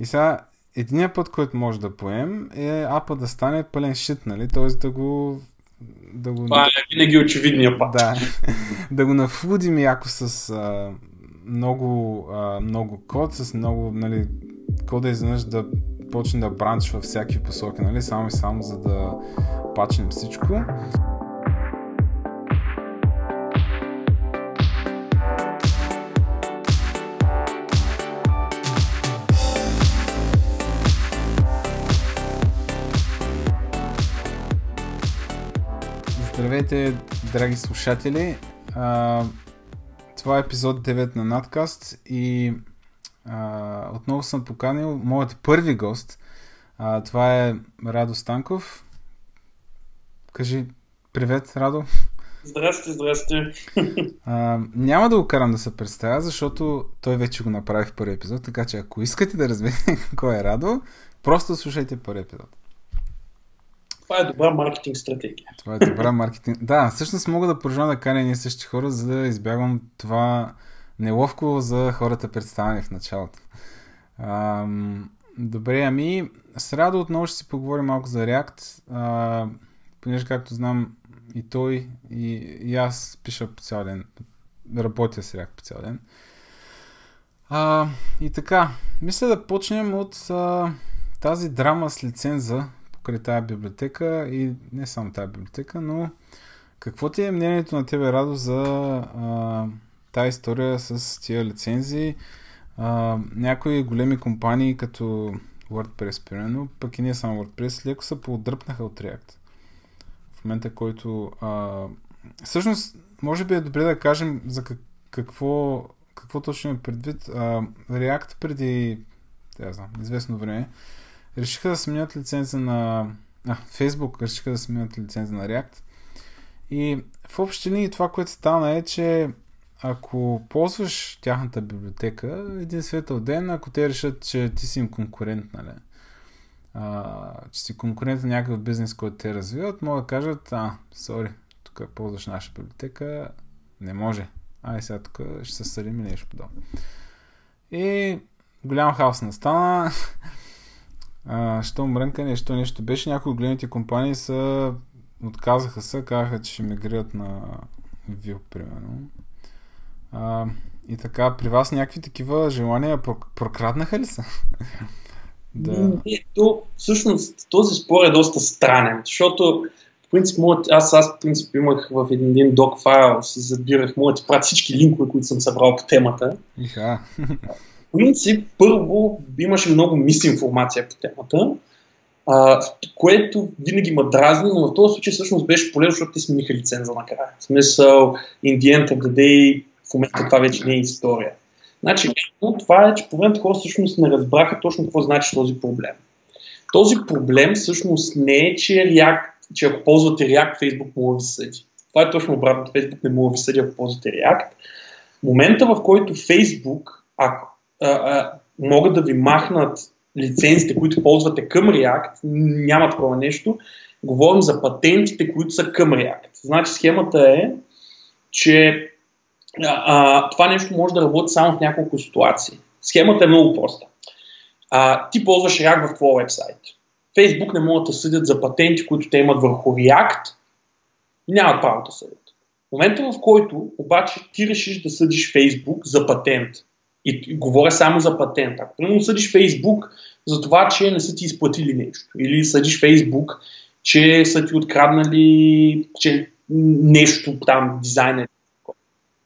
И сега, единият път, който може да поем е апа да стане пълен шит, нали? Т.е. да го да го... Това е винаги очевидния път. Да, да го нафудим яко с а, много, а, много код, с много, нали, кода изведнъж да почне да бранчва всяки посоки, нали, само и само за да пачнем всичко. Здравейте, драги слушатели! А, това е епизод 9 на Надкаст и а, отново съм поканил моят първи гост. А, това е Радо Станков. Кажи привет, Радо. Здрасти, здрасти. А, няма да го карам да се представя, защото той вече го направи в първи епизод, така че ако искате да разберете кой е Радо, просто слушайте първи епизод. Това е добра маркетинг стратегия. Това е добра маркетинг. Да, всъщност мога да продължа да каня ние същи хора, за да избягвам това неловко за хората представяне в началото. Ам, добре, ами, с Радо отново ще си поговорим малко за React, а, понеже както знам и той, и, и аз пиша по цял ден, работя с React по цял ден. А, и така, мисля да почнем от а, тази драма с лиценза, покрай тази библиотека и не само тази библиотека, но какво ти е мнението на тебе, Радо, за а, тази история с тия лицензии? А, някои големи компании, като WordPress, примерно, пък и не само WordPress, леко се поотдръпнаха от React. В момента, който... А, всъщност, може би е добре да кажем за как, какво, какво точно е предвид. А, React преди, да знам, известно време, решиха да сменят лиценза на... А, Facebook решиха да сменят лиценза на React. И в общи линии това, което стана е, че ако ползваш тяхната библиотека, един светъл ден, ако те решат, че ти си им конкурент, нали? А, че си конкурент на някакъв бизнес, който те развиват, могат да кажат, а, сори, тук ползваш наша библиотека, не може. Ай, сега тук ще се съдим или нещо подобно. И голям хаос настана. а, що мрънкане, що нещо беше. Някои от големите компании са отказаха се, казаха, че ще мигрират на Vue, примерно. А, и така, при вас някакви такива желания прокраднаха ли са? да. Не, то, всъщност този спор е доста странен, защото в принцип, моят, аз, аз в принцип имах в един, един док файл, си забирах, моите прат всички линкове, които съм събрал по темата. Иха принцип, първо имаше много мисинформация по темата, а, което винаги ме дразни, но в този случай всъщност беше полезно, защото те смениха лиценза накрая. В смисъл, in the end of the day, в момента това вече не е история. Значи, това е, че половината хора всъщност не разбраха точно какво значи този проблем. Този проблем всъщност не е, че, React, че ако ползвате React, Facebook може да ви съди. Това е точно обратно. Facebook не може да ви съди, ако ползвате React. Момента, в който Facebook, ако а, могат да ви махнат лицензите, които ползвате към React, няма такова нещо. Говорим за патентите, които са към React. Значи схемата е, че а, а, това нещо може да работи само в няколко ситуации. Схемата е много проста. А, ти ползваш React в твоя вебсайт. Facebook не могат да съдят за патенти, които те имат върху React. Нямат право да съдят. В момента, в който обаче ти решиш да съдиш Facebook за патент, и, и говоря само за патент. Ако примерно съдиш Фейсбук за това, че не са ти изплатили нещо, или съдиш Фейсбук, че са ти откраднали че нещо там, дизайнер.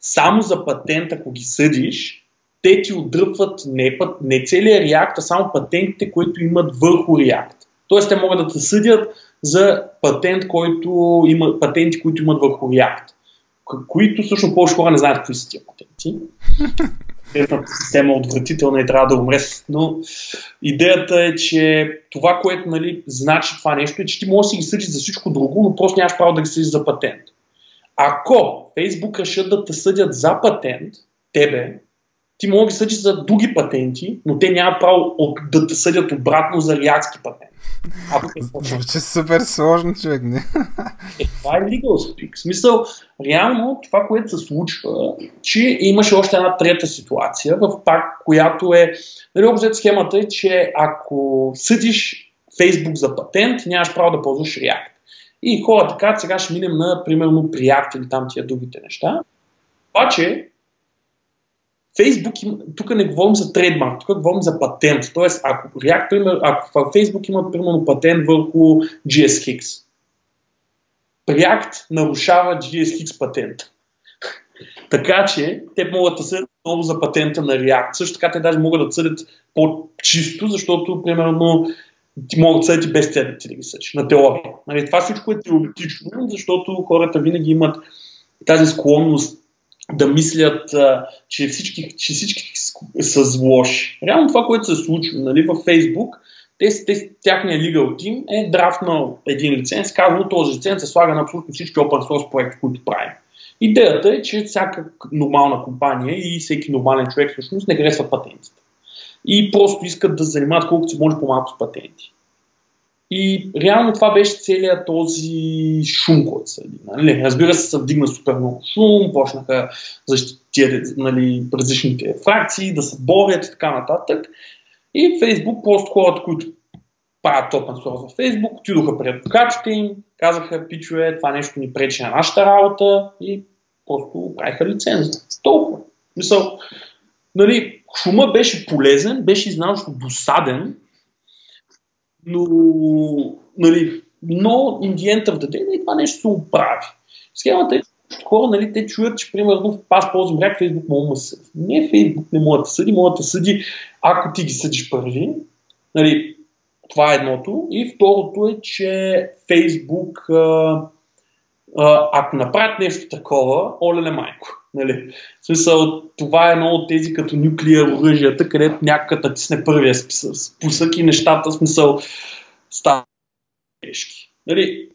Само за патент, ако ги съдиш, те ти отдръпват не, път, не целият React, а само патентите, които имат върху React. Тоест, те могат да те съдят за патент, който има, патенти, които имат върху React. Които всъщност повече хора не знаят какви са тия патенти. Техната система отвратителна и трябва да умре. Но идеята е, че това, което нали, значи това нещо е, че ти можеш да си ги съдиш за всичко друго, но просто нямаш право да ги съдиш за патент. Ако Facebook решат да те съдят за патент, тебе, ти можеш да ги съдиш за други патенти, но те нямат право да те съдят обратно за реакски патент. А, Звучи супер сложно, човек, не? Е, това е legal speak. В смисъл, реално това, което се случва, че имаше още една трета ситуация, в пак, която е, нали, обзет схемата е, че ако съдиш Facebook за патент, нямаш право да ползваш React. И хората така, сега ще минем на, примерно, React или там тия другите неща. Обаче, Facebook, тук не говорим за трейдмарк, тук говорим за патент. Тоест, ако, React, пример, ако в Facebook има примерно патент върху GSX, React нарушава GSX патент. така че те могат да съдят много за патента на React. Също така те даже могат да съдят по-чисто, защото примерно ти могат да съдят и без те да ги съдиш, на теория. Нали, това всичко е теоретично, защото хората винаги имат тази склонност да мислят, че, всички, че всички са злоши. Реално това, което се случва нали, във Facebook, те, те, тяхния legal team е драфнал един лиценз, казано този лиценз се слага на абсолютно всички open source проекти, които правим. Идеята е, че всяка нормална компания и всеки нормален човек всъщност не харесва патентите. И просто искат да занимават колкото се може по-малко с патенти. И реално това беше целият този шум, който се нали? Разбира се, се вдигна супер много шум, почнаха защития нали, различните фракции да се борят и така нататък. И Фейсбук, просто хората, които правят open source в Фейсбук, отидоха пред адвокатите им, казаха, пичове, това нещо ни пречи на нашата работа и просто правиха лиценза. Толкова. Мисъл, нали, шума беше полезен, беше изненадващо досаден, но, нали, но in the end of нали, това нещо се оправи. Схемата е, хора, нали, те чуят, че примерно аз ползвам React, Facebook мога да съди. Не, Facebook не може да съди, може да съди, ако ти ги съдиш първи. Нали, това е едното. И второто е, че Facebook, а, ако направят нещо такова, оле майко. Нали? В смисъл, това е едно от тези като нюклеар оръжията, където някакъв тисне първия спусък и нещата, в смисъл, стават тежки. Нали?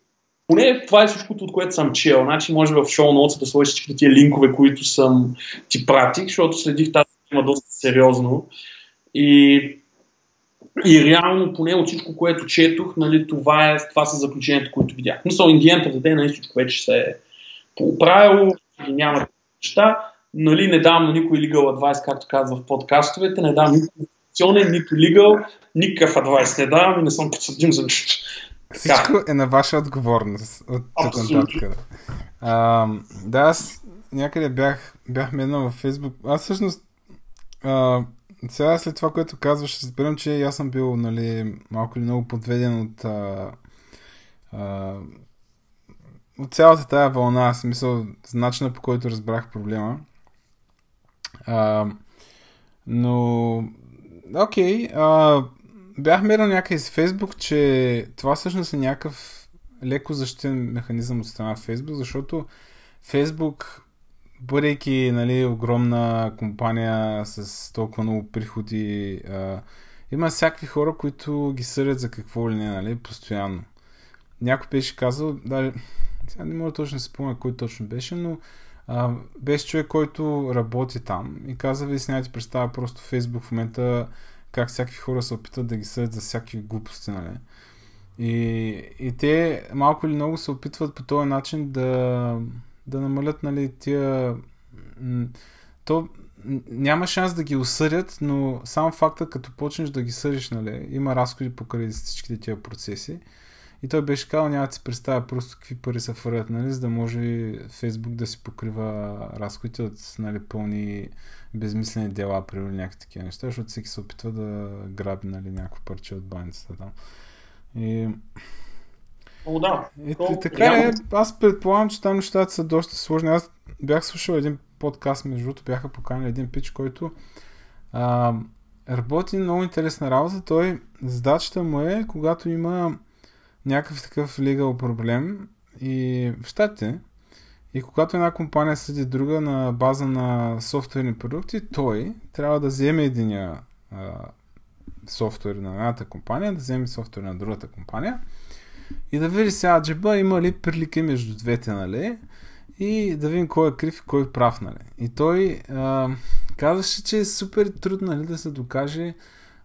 Поне това е всичкото, от което съм чел. Значи може в шоу ноутса да сложиш всички тия линкове, които съм ти пратих, защото следих тази тема доста сериозно. И, и реално, поне от всичко, което четох, нали, това, е, това са заключенията, които видях. Мисъл, индиента за ден, нали, всичко вече се е поправило няма неща. Нали, не давам на никой legal advice, както казва в подкастовете, не давам нито нито legal, никакъв адвайс не давам и не съм подсъдим за нищо. Всичко е на ваша отговорност от тук нататък. Да. да, аз някъде бях, бях минал във Фейсбук. Аз всъщност а, сега след това, което казваш, ще разберем, че аз съм бил нали, малко или много подведен от а, а, от цялата тая вълна, смисъл, начина по който разбрах проблема. А, но, окей, а, бях мерил някъде с Фейсбук, че това всъщност е някакъв леко защитен механизъм от страна Фейсбук, защото Фейсбук, бъдейки нали, огромна компания с толкова много приходи, а, има всякакви хора, които ги съдят за какво ли не, нали, постоянно. Някой беше казал, да, сега не мога точно да се спомня кой точно беше, но а, беше човек, който работи там и каза, ви си представа просто Фейсбук в момента как всякакви хора се опитват да ги съдят за всякакви глупости, нали? И, и те малко или много се опитват по този начин да, да намалят, нали, тия... То няма шанс да ги осъдят, но сам факта, като почнеш да ги съдиш, нали, има разходи покрай всичките тия процеси. И той беше казал, няма да си представя просто какви пари са фърлят, нали, за да може Фейсбук да си покрива разходите от нали, пълни безмислени дела, при някакви такива неща, защото всеки се опитва да граби нали, някакво парче от баницата там. И... О, да. И така е, аз предполагам, че там нещата са доста сложни. Аз бях слушал един подкаст, между другото бяха поканили един пич, който а, работи много интересна работа. Той, задачата му е, когато има някакъв такъв legal проблем и в щатите, и когато една компания съди друга на база на софтуерни продукти, той трябва да вземе единия а, софтуер на едната компания, да вземе софтуер на другата компания и да види сега джеба има ли прилики между двете, нали? И да видим кой е крив и кой е прав, нали? И той а, казваше, че е супер трудно нали, да се докаже.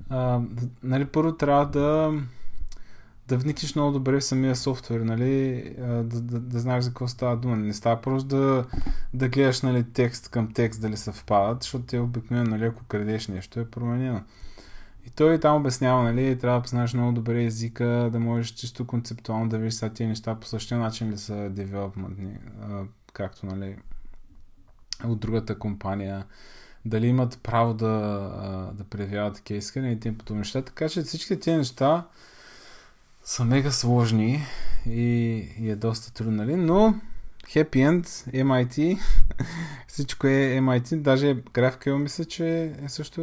А, нали, първо трябва да да вникнеш много добре в самия софтуер, нали, да, да, да знаеш за какво става дума. Не става просто да, да гледаш нали, текст към текст дали съвпадат, защото те обикновено, нали, ако крадеш нещо, е променено. И той там обяснява, нали, трябва да познаеш много добре езика, да можеш чисто концептуално да видиш са тези неща по същия начин ли са девелопментни, както, нали, от другата компания дали имат право да, да предявяват такива искания и тем подобни неща. Така че всички тези неща са мега сложни и, и е доста трудно, нали? Но Happy End, MIT, всичко е MIT, даже GraphQL мисля, че е също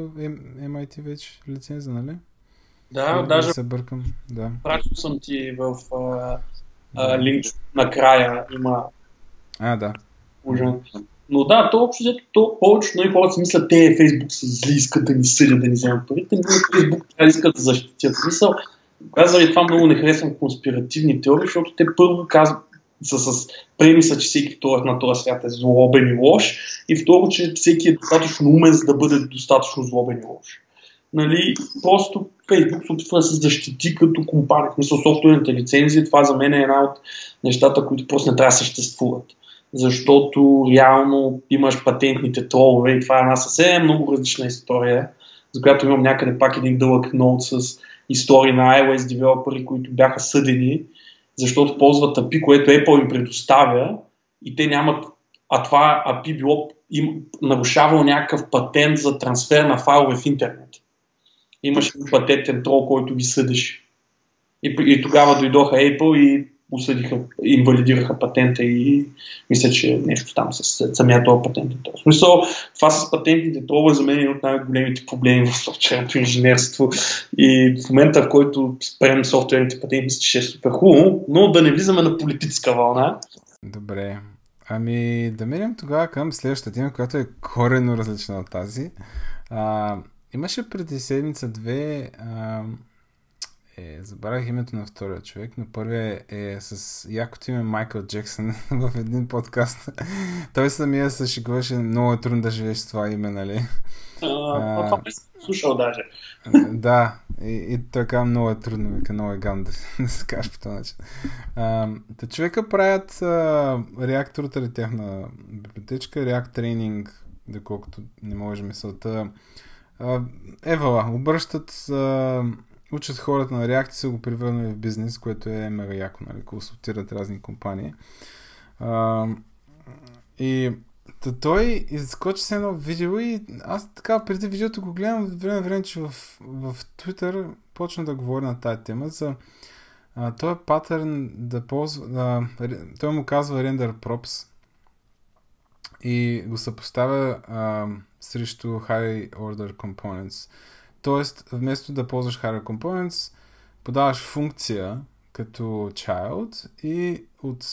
MIT вече лиценза, нали? Да, Или даже се бъркам, да. Прачил съм ти в а, а, линк накрая, има а, да. Ужан. Но да, то общо взето, то повече но и хората си мислят, те Фейсбук са зли, искат да ни съдят, да ни вземат парите, но Фейсбук трябва да искат да защитят. Смисъл, казали това много не харесвам конспиративни теории, защото те първо казват, са с премисъл, че всеки този на този свят е злобен и лош, и второ, че всеки е достатъчно умен, за да бъде достатъчно злобен и лош. Нали, просто Facebook се опитва да се защити като компания. Мисля, софтуерните лицензии, това за мен е една от нещата, които просто не трябва да съществуват защото реално имаш патентните тролове и това е една съвсем много различна история, за която имам някъде пак един дълъг ноут с истории на iOS девелопери, които бяха съдени, защото ползват API, което Apple им предоставя и те нямат, а това API било им нарушавало някакъв патент за трансфер на файлове в интернет. Имаше патентен трол, който ги съдеше. И, и тогава дойдоха Apple и осъдиха, инвалидираха патента и мисля, че нещо там с самия този патентен трол. В смисъл, това с патентните тролове за мен е от най-големите проблеми в софтуерното инженерство и в момента, в който спрем софтуерните патенти, мисля, че ще е супер хубаво, но да не влизаме на политическа вълна. Добре. Ами да минем тогава към следващата тема, която е корено различна от тази. А, имаше преди седмица-две е, забравях името на втория човек, но първият е, е с якото име Майкъл Джексън в един подкаст. Той самия се шегуваше, много е трудно да живееш с това име, нали? А, това слушал даже. Да, и, и така много е трудно, вика, много е гам да, да се каже по този начин. А, та човека правят а, реактората ли тяхна библиотечка, React Training, доколкото не може мисълта. Евала, обръщат а, учат хората на реакти са го превърнали в бизнес, което е мега яко, нали, консултират разни компании. А, и та той изскочи с едно видео и аз така преди видеото го гледам време време, че в, в Twitter почна да говори на тази тема за а, този патърн да ползва, а, той му казва render props и го съпоставя а, срещу high order components. Тоест, вместо да ползваш Hardware Components, подаваш функция като child и от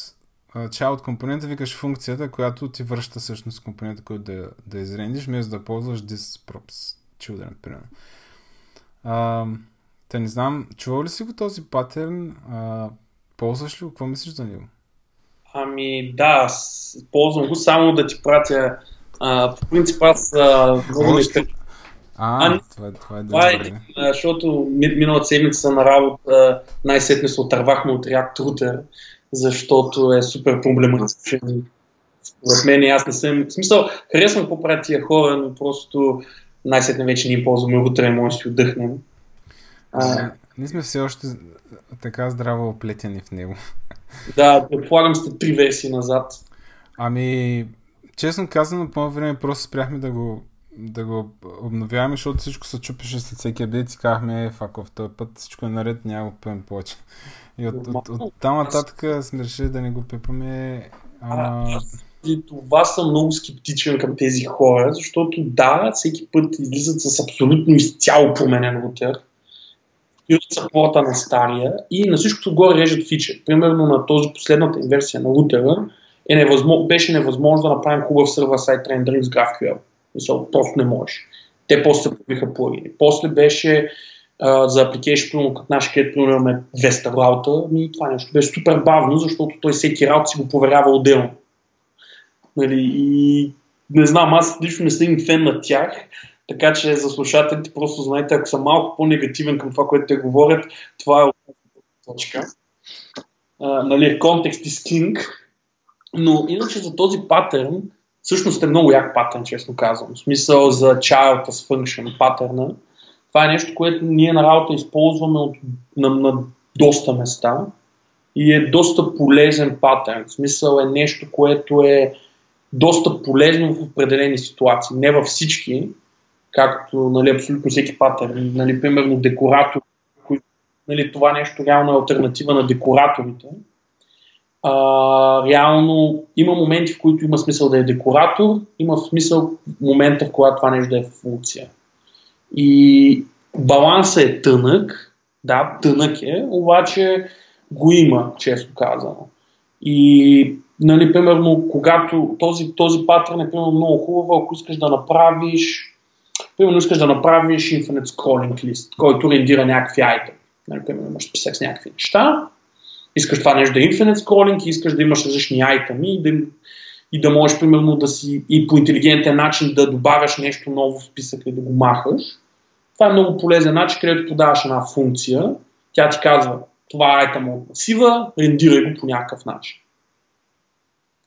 child компонента викаш функцията, която ти връща всъщност компонента, който да, да изрендиш, вместо да ползваш this props children, примерно. Uh, те не знам, чувал ли си го този паттерн? Uh, ползваш ли го? Какво мислиш за него? Ами да, ползвам го само да ти пратя. Uh, по принцип аз uh, много не а, а това, това е това е, защото миналата седмица на работа най-сетне се отървахме от React Router, защото е супер проблематичен. Според мен аз не съм... В смисъл, харесвам какво правят тия хора, но просто най-сетне вече ние ползваме и може да си отдъхнем. А, ние сме все още така здраво оплетени в него. Да, предполагам сте три версии назад. Ами, честно казано, по време просто спряхме да го да го обновяваме, защото всичко се чупеше след всеки апдейт и казахме, е, фак в този път всичко е наред, няма го пием повече. И от, от, от, от там нататък сме решили да не го пипаме. Ама... И това съм много скептичен към тези хора, защото да, всеки път излизат с абсолютно изцяло променен рутер, и от сапорта на стария и на всичкото горе режат фичер. Примерно на този последната версия на рутера е невъзможно, беше невъзможно да направим хубав сервер сайт рендеринг с GraphQL. Мисъл, просто не може. Те после се появиха плагини. После беше а, за application, примерно като нашия където имаме 200 раута, ми това нещо беше супер бавно, защото той всеки раут си го проверява отделно. Нали, и не знам, аз лично не съм фен на тях, така че за слушателите просто знаете, ако съм малко по-негативен към това, което те говорят, това е точка. А, нали, контекст is king. Но иначе за този патърн, всъщност е много як патърн, честно казвам. В смисъл за child as function патърна. Това е нещо, което ние на работа използваме от, на, на доста места и е доста полезен патърн. В смисъл е нещо, което е доста полезно в определени ситуации. Не във всички, както нали, абсолютно всеки патърн. Нали, примерно декоратор, кои, нали, това нещо реално е альтернатива на декораторите. А, реално има моменти, в които има смисъл да е декоратор, има смисъл момента, в когато това нещо да е функция. И балансът е тънък, да, тънък е, обаче го има, често казано. И, нали, примерно, когато този, този патърн е примерно, много хубаво, ако искаш да направиш Примерно искаш да направиш Infinite Scrolling List, който рендира някакви айтеми. Нали, примерно имаш списък с някакви неща, искаш това нещо да е Infinite Scrolling и искаш да имаш различни айтеми и да, и да можеш примерно да си и по интелигентен начин да добавяш нещо ново в списъка и да го махаш. Това е много полезен начин, където подаваш една функция, тя ти казва това е айтем от масива, рендирай го по някакъв начин.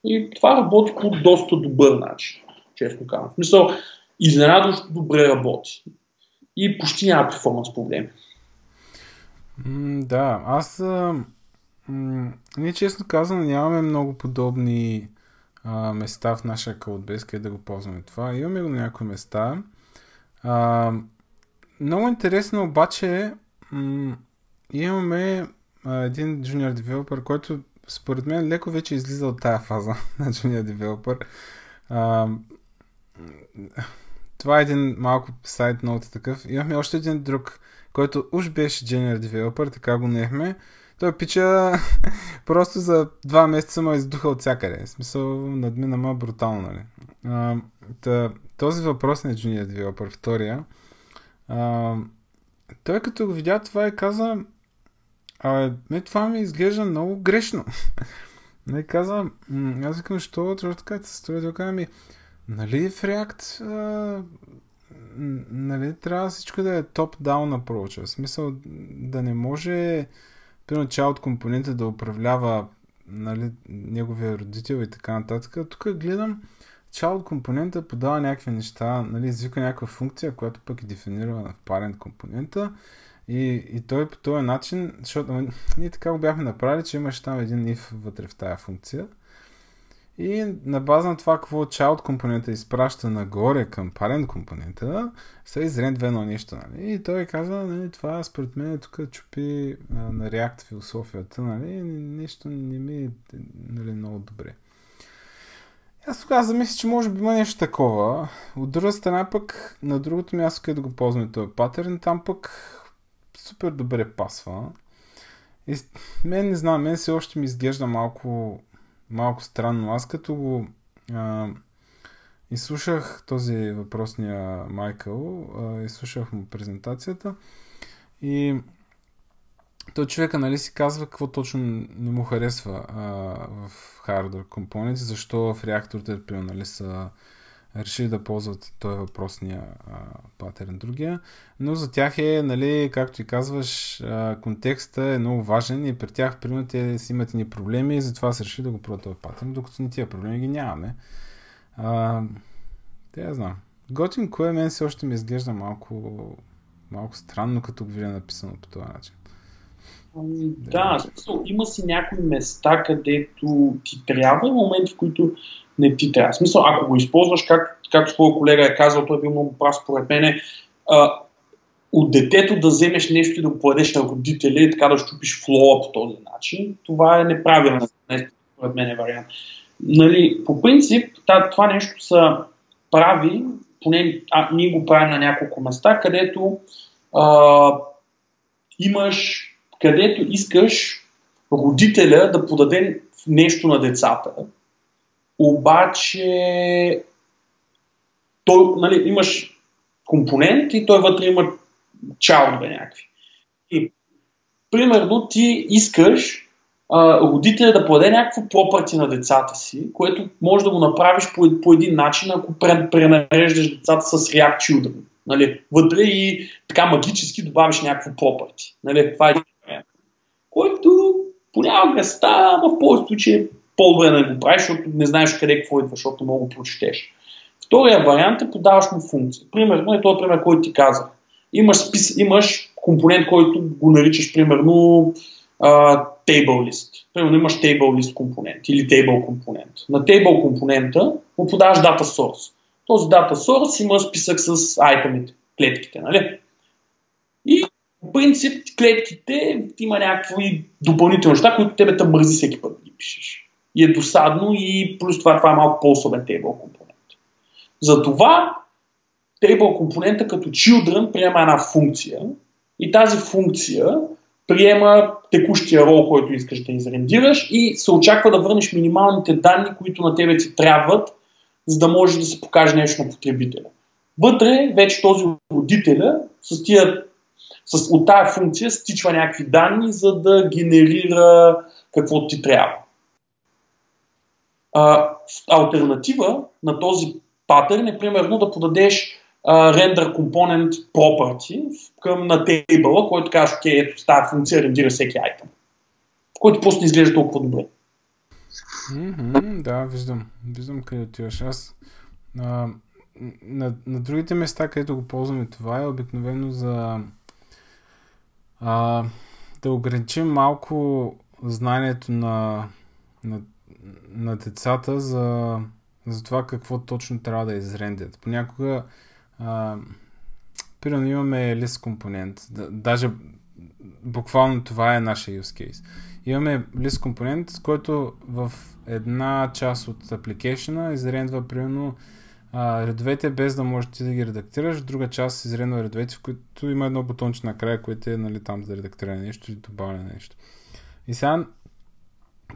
И това работи по доста добър начин, честно казвам. В смисъл, изненадващо добре работи. И почти няма перформанс проблеми. Да, аз ние честно казвам нямаме много подобни а, места в нашия кодбейс, къде да го ползваме това. Имаме го на някои места. А, много интересно обаче м- имаме а, един junior developer, който според мен леко вече излиза от тая фаза на junior developer. А, това е един малко сайт ноут такъв. Имахме още един друг, който уж беше Junior Developer, така го нехме. Той пича просто за два месеца ме издуха от всякъде. В смисъл, надмина ма брутално, нали? Та, този въпрос на Junior Developer, втория, а, той като го видя това и каза, а, ме това ми изглежда много грешно. Не каза, аз викам, що това така се строи, той каза ми, Нали в React а, нали, трябва всичко да е топ-даун approach. В смисъл да не може примерно child компонента да управлява нали, неговия родител и така нататък. Тук гледам child компонента подава някакви неща, нали, извика някаква функция, която пък е дефинирана в parent компонента и, и той по този начин, защото нали, ние така го бяхме направили, че имаш там един if вътре в тази функция и на база на това, какво child компонента изпраща нагоре към parent компонента, се изрендва едно нещо. Нали? И той каза, нали, това според мен тук чупи а, на React философията. Нали? Нещо не ми нали, много добре. Аз тогава замисля, че може би има нещо такова. От друга страна пък, на другото място, където го ползваме този патърн, там пък супер добре пасва. И мен не знам, мен се още ми изглежда малко малко странно. Аз като го а, изслушах този въпросния Майкъл, а, изслушах му презентацията и той човека нали си казва какво точно не му харесва а, в hardware компоненти, защо в реакторите нали, са решили да ползват този въпросния а, патерн другия. Но за тях е, нали, както и казваш, а, контекста е много важен и при тях, примерно, те си имат ни проблеми и затова са решили да го пробват този патерн, докато ни тия проблеми ги нямаме. А, те я знам. Готин кое мен все още ми изглежда малко, малко странно, като го видя написано по този начин. Ами, да, смисъл, има си някои места, където ти трябва, моменти, в които не ти трябва. Смисъл, ако го използваш, как, както твой колега е казал, той е бил много прав според мен, а, от детето да вземеш нещо и да го подадеш на родителя и така да щупиш флоа по този начин, това е неправилно. Според мен е вариант. Нали, по принцип, това нещо са прави, поне а, ние го правим на няколко места, където а, имаш, където искаш родителя да подаде нещо на децата обаче той, нали, имаш компонент и той вътре има чалдове някакви. И примерно ти искаш а, родителя да подаде някакво пропърти на децата си, което може да го направиш по, по един начин, ако пренареждаш децата с React Children. Нали, вътре и така магически добавиш някакво пропърти. Нали, това е който Понякога става, в повечето случаи е по-добре да не го правиш, защото не знаеш къде какво идва, защото да го прочетеш. Втория вариант е подаваш му функция. Примерно е този пример, който ти казах. Имаш, спис, имаш компонент, който го наричаш примерно uh, table list. Примерно имаш table list компонент или table компонент. На table компонента му подаваш data source. Този data source има списък с айтемите, клетките, нали? И по принцип клетките има някакви допълнителни неща, които тебе те мързи всеки път ги пишеш. И е досадно и плюс това това е малко по-особен table компонент. Затова table компонента като children приема една функция и тази функция приема текущия рол, който искаш да изрендираш и се очаква да върнеш минималните данни, които на тебе ти трябват, за да може да се покаже нещо на потребителя. Вътре вече този родителя с тия, с, от тази функция стичва някакви данни, за да генерира какво ти трябва. А, альтернатива на този патърн е примерно да подадеш render component property към на тейбъла, който казва, окей, ето тази функция рендира всеки айтем. Който просто изглежда толкова добре. Mm-hmm, да, виждам. Виждам къде отиваш. Аз а, на, на другите места, където го ползваме това е обикновено за а, да ограничим малко знанието на, на, на децата за, за това какво точно трябва да изрендят. Понякога примерно имаме лист компонент. Даже буквално това е нашия use case. Имаме лист компонент, с който в една част от апликейшена изрендва примерно редовете без да можеш ти да ги редактираш, друга част изрендва редовете, в които има едно бутонче накрая, което е нали, там за редактиране нещо или добавяне нещо. И сега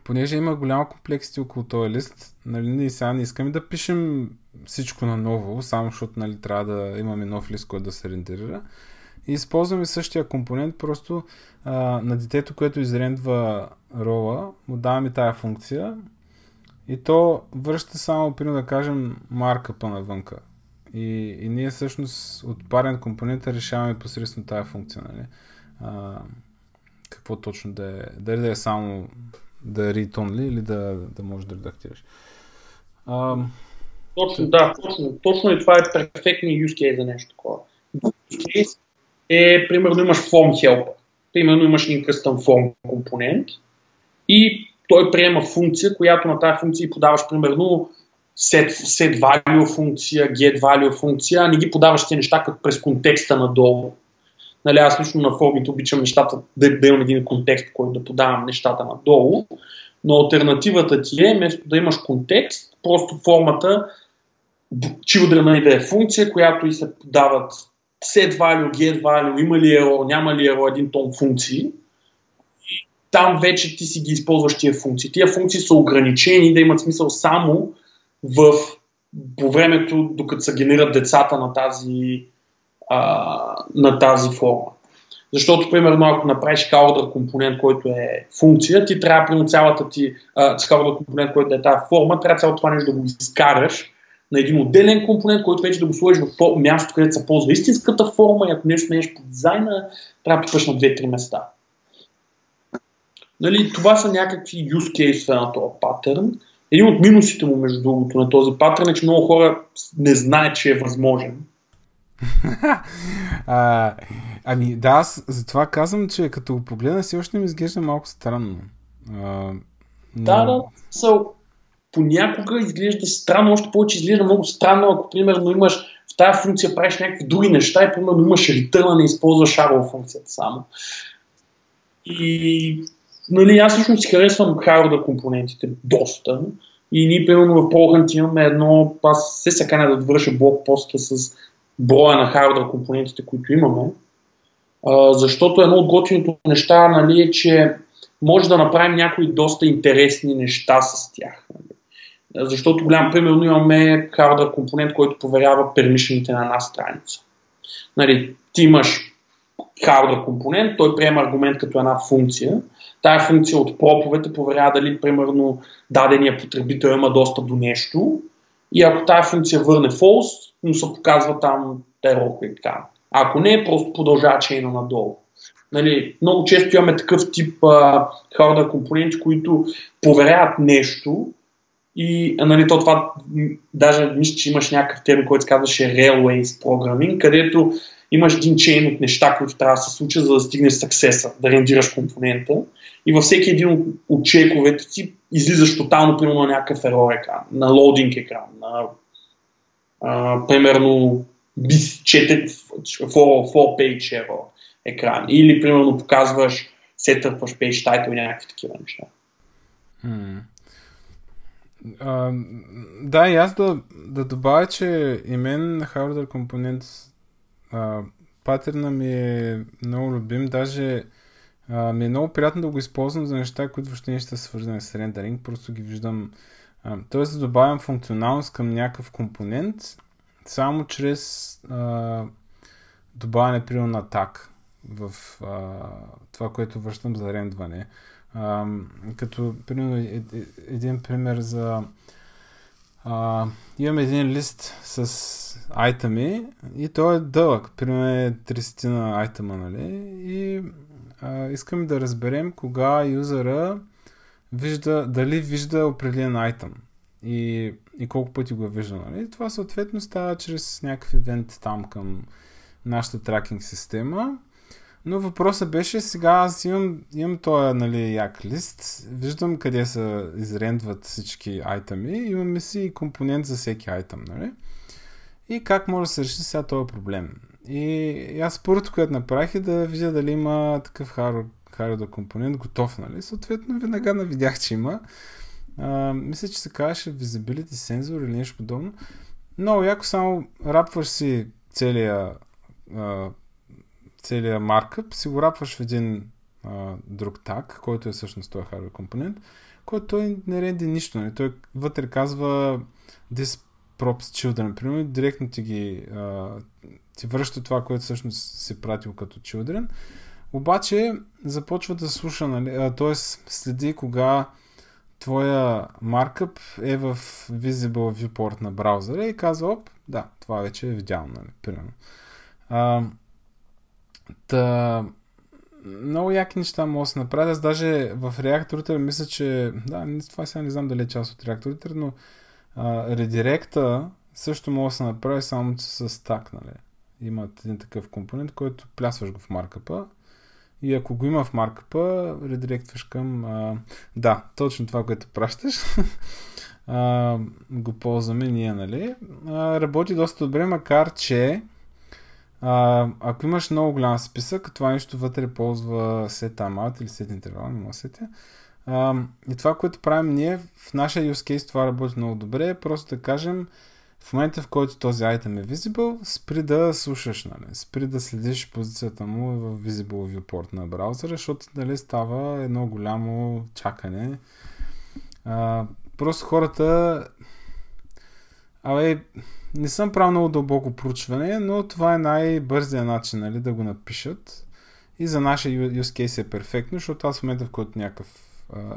понеже има голяма комплексити около този лист, нали, ние сега не искаме да пишем всичко наново, само защото нали, трябва да имаме нов лист, който да се рендерира. И използваме същия компонент, просто а, на детето, което изрендва рола, му даваме тая функция и то връща само, примерно да кажем, маркъпа навънка. И, и ние всъщност от парен компонент решаваме посредством тази функция. Нали? А, какво точно да е. Дали да е само да е read only или да, да можеш да редактираш. А, точно, да, точно. Точно и това е перфектният use case за нещо такова. Use case е, примерно, имаш form help. Примерно имаш един custom form компонент и той приема функция, която на тази функция подаваш, примерно, set, set value функция, get value функция, не ги подаваш тези неща като през контекста надолу. Нали, аз лично на формите обичам нещата да, да имам един контекст, който да подавам нещата надолу, но альтернативата ти е, вместо да имаш контекст, просто формата children да е функция, която и се подават set value, get value, има ли error, няма ли error, един тон функции. И там вече ти си ги използваш тия функции. Тия функции са ограничени да имат смисъл само в, по времето, докато се генерират децата на тази, а, на тази форма. Защото, примерно, ако направиш каудър компонент, който е функция, ти трябва, примерно, цялата ти каудър компонент, който е тази форма, трябва цялото това нещо да го изкараш на един отделен компонент, който вече да го сложиш в място, където се ползва истинската форма и ако нещо не е по дизайна, трябва да пипаш на 2-3 места. Нали, това са някакви use case на този патърн. Един от минусите му, между другото, на този патърн е, че много хора не знаят, че е възможен. А, ами да, аз затова казвам, че като го погледна си още ми изглежда малко странно. А, но... Да, да. So, понякога изглежда странно, още повече изглежда много странно, ако примерно имаш в тази функция правиш някакви други неща и примерно имаш ритърна, не използваш шарова функцията само. И нали, аз лично си харесвам hardware компонентите доста. И ние, примерно, в ProHunt имаме едно, аз се се да довърша блокпоста с броя на хардвер компонентите, които имаме. А, защото едно от готините неща нали, е, че може да направим някои доста интересни неща с тях. Нали. Защото голям примерно имаме хардвер компонент, който проверява пермишените на една страница. Нали, ти имаш хардвер компонент, той приема аргумент като една функция. Тая функция от проповете проверява дали, примерно, дадения потребител има достъп до нещо. И ако тази функция върне false, но се показва там терор и така. Ако не, просто продължава чейна надолу. Нали, много често имаме такъв тип а, hardware компоненти, които проверяват нещо и нали, то това, даже мисля, че имаш някакъв термин, който се казваше Railways Programming, където имаш един чейн от неща, които трябва да се случат, за да стигнеш съксеса, да рендираш компонента. И във всеки един от чековете си излизаш тотално, примерно, на някакъв ерор екран, на лоудинг екран, на а, примерно 4, 4-page error екран. Или, примерно, показваш, сетърпваш page title и някакви такива неща. Hmm. Uh, да, и аз да, да добавя, че и мен Hardware Components uh, патерна ми е много любим, даже uh, ми е много приятно да го използвам за неща, които въобще не са свързани с рендеринг, просто ги виждам, т.е. да добавям функционалност към някакъв компонент, само чрез uh, добавяне, примерно, на так в а, това, което връщам за рендване. А, като, примерно, е, е, един пример за а, имам един лист с айтами и той е дълъг, примерно е 30 на айтема, нали? И а, искам да разберем кога юзера вижда, дали вижда определен айтъм и, и колко пъти го е виждал, нали? Това съответно става чрез някакъв евент там към нашата тракинг система но въпросът беше, сега аз имам, имам този нали, як лист, виждам къде се изрендват всички айтами, имаме си компонент за всеки айтъм, нали? И как може да се реши сега този проблем. И аз първото, което направих е да видя дали има такъв hardware компонент готов, нали? Съответно, веднага навидях, че има. А, мисля, че се казваше Visibility Sensor или нещо подобно. Много яко само рапваш си целия а, целият маркъп, си го рапваш в един а, друг так, който е всъщност този hardware компонент, който той не ренди нищо. Не? Нали? Той вътре казва this props children, примерно, директно ти ги а, ти връща това, което всъщност си пратил като children. Обаче започва да слуша, нали, т.е. следи кога твоя маркъп е в visible viewport на браузъра и казва, оп, да, това вече е видяно, нали, примерно. А, Та, много яки неща могат да се направят. Аз даже в реакторите мисля, че... Да, това сега не знам дали е част от реакторите, но а, редиректа също може да се направи само с стак, нали? Имат един такъв компонент, който плясваш го в маркъпа и ако го има в маркъпа, редиректваш към... А, да, точно това, което пращаш. а, го ползваме ние, нали? А, работи доста добре, макар че а, ако имаш много голям списък, това нещо вътре ползва set timeout или set интервал, не мога сетя. И това, което правим ние, в нашия use case това работи много добре, е просто да кажем, в момента в който този айтем е visible, спри да слушаш, нали? спри да следиш позицията му в visible viewport на браузъра, защото нали, става едно голямо чакане. А, просто хората Абе, не съм правил много дълбоко проучване, но това е най-бързия начин нали, да го напишат. И за нашия use case е перфектно, защото аз в момента, в който някакъв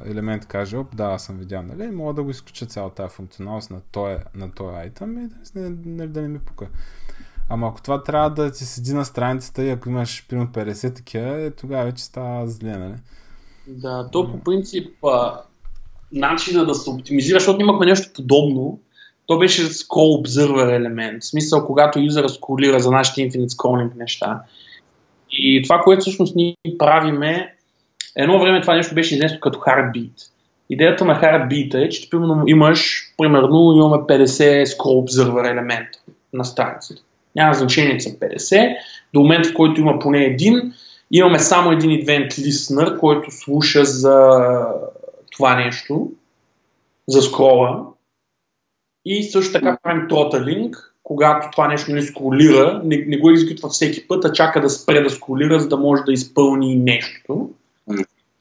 елемент каже, оп, да, аз съм видял, нали, мога да го изключа цялата тази функционалност на този, на този item и да, нали, да не ми пука. Ама ако това трябва да ти седи на страницата и ако имаш примерно 50 такива, е, тогава вече става зле, нали? Да, то по принцип а, начина да се оптимизира, защото имахме нещо подобно, то беше scroll observer елемент. В смисъл, когато юзера скролира за нашите infinite scrolling неща. И това, което всъщност ние правиме, едно време това нещо беше изнесено като heartbeat. Идеята на heartbeat е, че примерно имаш, примерно имаме 50 scroll observer елемент на страницата. Няма значение, че са 50. До момента, в който има поне един, имаме само един event listener, който слуша за това нещо, за скрола и също така правим тоталинг, когато това нещо не скролира, не, не го екзекютва всеки път, а чака да спре да скролира, за да може да изпълни нещо.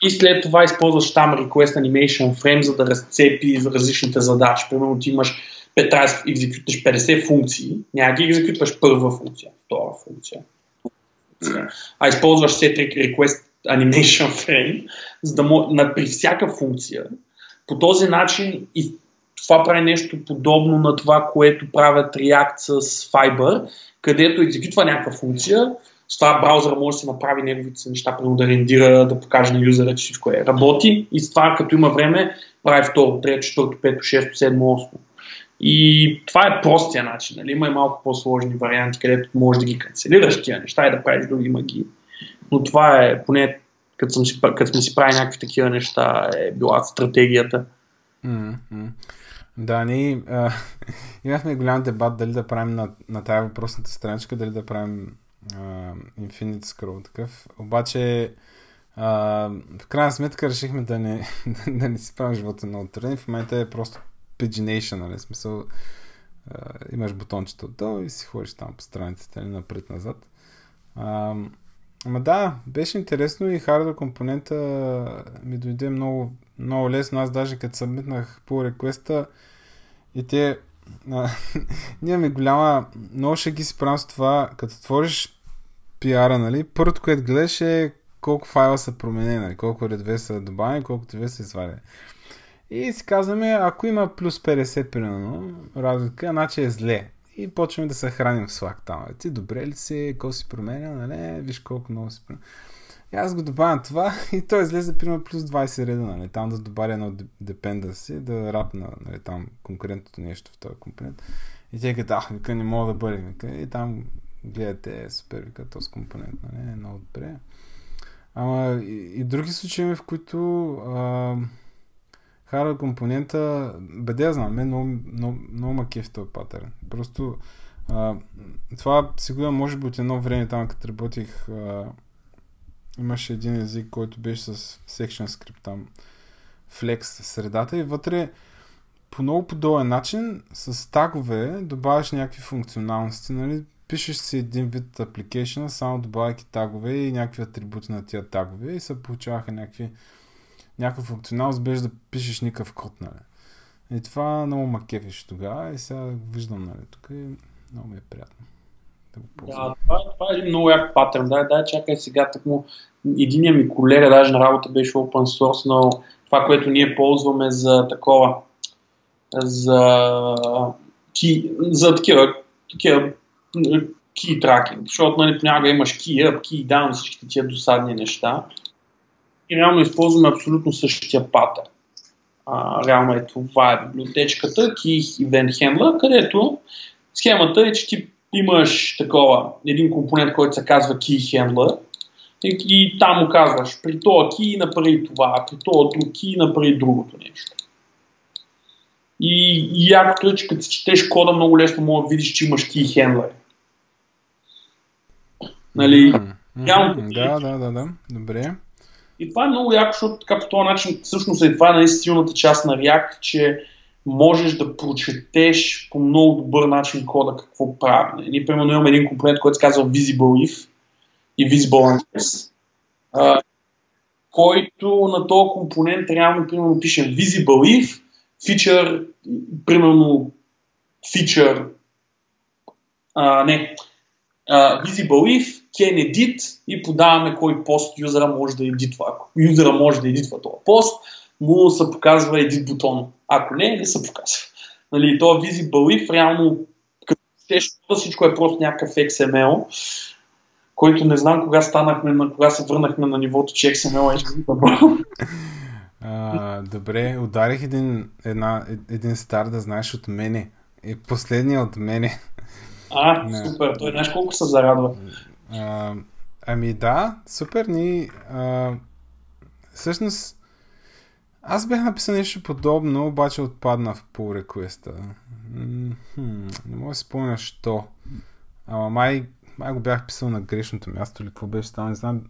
И след това използваш там Request Animation Frame, за да разцепи различните задачи. Примерно ти имаш трябва да екзекютваш 50 функции, няма ги екзекютваш първа функция, втора функция. А използваш set Request Animation Frame, за да на, при всяка функция. По този начин това прави нещо подобно на това, което правят React с Fiber, където екзекютва някаква функция, с това браузъра може да си направи неговите неща, примерно да рендира, да покаже на юзера, че всичко е работи и с това като има време прави второ, трето, четвърто, пето, шесто, седмо, осмо. И това е простия начин. Нали? Има и малко по-сложни варианти, където можеш да ги канцелираш тия неща и да правиш други магии. Но това е, поне като, съм си, като сме си правили някакви такива неща, е била стратегията. Mm-hmm. Да, ние а, имахме голям дебат дали да правим на, на тази въпросната страничка, дали да правим а, Infinite Scroll такъв. Обаче а, в крайна сметка решихме да не, да, не си правим живота много труден. В момента е просто pagination, нали? Смисъл, а, имаш бутончето отдолу и си ходиш там по страницата или нали, напред-назад. А, ама да, беше интересно и хардвер компонента ми дойде много, много лесно. Аз даже като събмитнах по реквеста и те а, ние голяма, много ще ги си правим с това, като твориш пиара, нали, първото, което гледаш е колко файла са променени, нали, колко редове са добавени, колко редове са извадени. И си казваме, ако има плюс 50 примерно, разлика, значи е зле. И почваме да се храним в Slack там. Ти добре ли си, какво си променя, нали? Виж колко много си променя. И аз го добавям това и той излезе примерно плюс 20 реда, нали? Там да добавя едно dependency, да рапна нали, там конкурентното нещо в този компонент. И те казват, а, вика, не мога да бъде. Вика. И там гледате, супер, вика, този компонент, нали? Е много добре. Ама и, и други случаи, в които а, хардвер компонента, бе да знам, мен много, много, много ма този патърн. Просто а, това сигурно може би от едно време там, като работих а, имаше един език, който беше с section script там, flex средата и вътре по много подобен начин с тагове добавяш някакви функционалности, нали? Пишеш си един вид application, само добавяйки тагове и някакви атрибути на тия тагове и се получаваха някакви някаква функционалност без да пишеш никакъв код, нали? И това много ма кефиш тогава и сега виждам, нали, тук и много ми е приятно. Да, да това, това, е един много як патърн. Дай, дай, чакай сега. му единия ми колега даже на работа беше open source, но това, което ние ползваме за такова, за, ки, за такива, такива key tracking, защото нали, понякога имаш key up, key down, всички тия досадни неща. И реално използваме абсолютно същия патърн. А, реално е това е библиотечката, Key Event Handler, където схемата е, че ти имаш такова, един компонент, който се казва Key Handler и, и там му казваш, при този ки направи това, при този друг ки направи другото нещо. И, и якото е, че като четеш кода много лесно може да видиш, че имаш ки хендлери. Нали? Mm-hmm. Да, да, да, да. Добре. И това е много яко, защото така по този начин всъщност е това е силната част на React, че можеш да прочетеш по много добър начин кода какво прави. Ние, примерно, имаме един компонент, който се казва Visible If и Visible а, който на този компонент реално, примерно, пишем Visible If, feature, примерно, feature, а, не, а, Visible If, can edit и подаваме кой пост юзера може да едитва. Ако юзера може да едитва този пост, му се показва един бутон. Ако не, не се показва. Нали, това Visible If реално като всичко е просто някакъв XML, който не знам кога станахме, на кога се върнахме на нивото, че XML е добро. добре, ударих един, една, един стар да знаеш от мене. И последния от мене. А, не. супер. Той знаеш колко се зарадва. А, ами да, супер. Ни, а, всъщност, аз бях написал нещо подобно, обаче отпадна в pull request не мога да си спомня що. Ама май, май го бях писал на грешното място или какво беше там, не знам.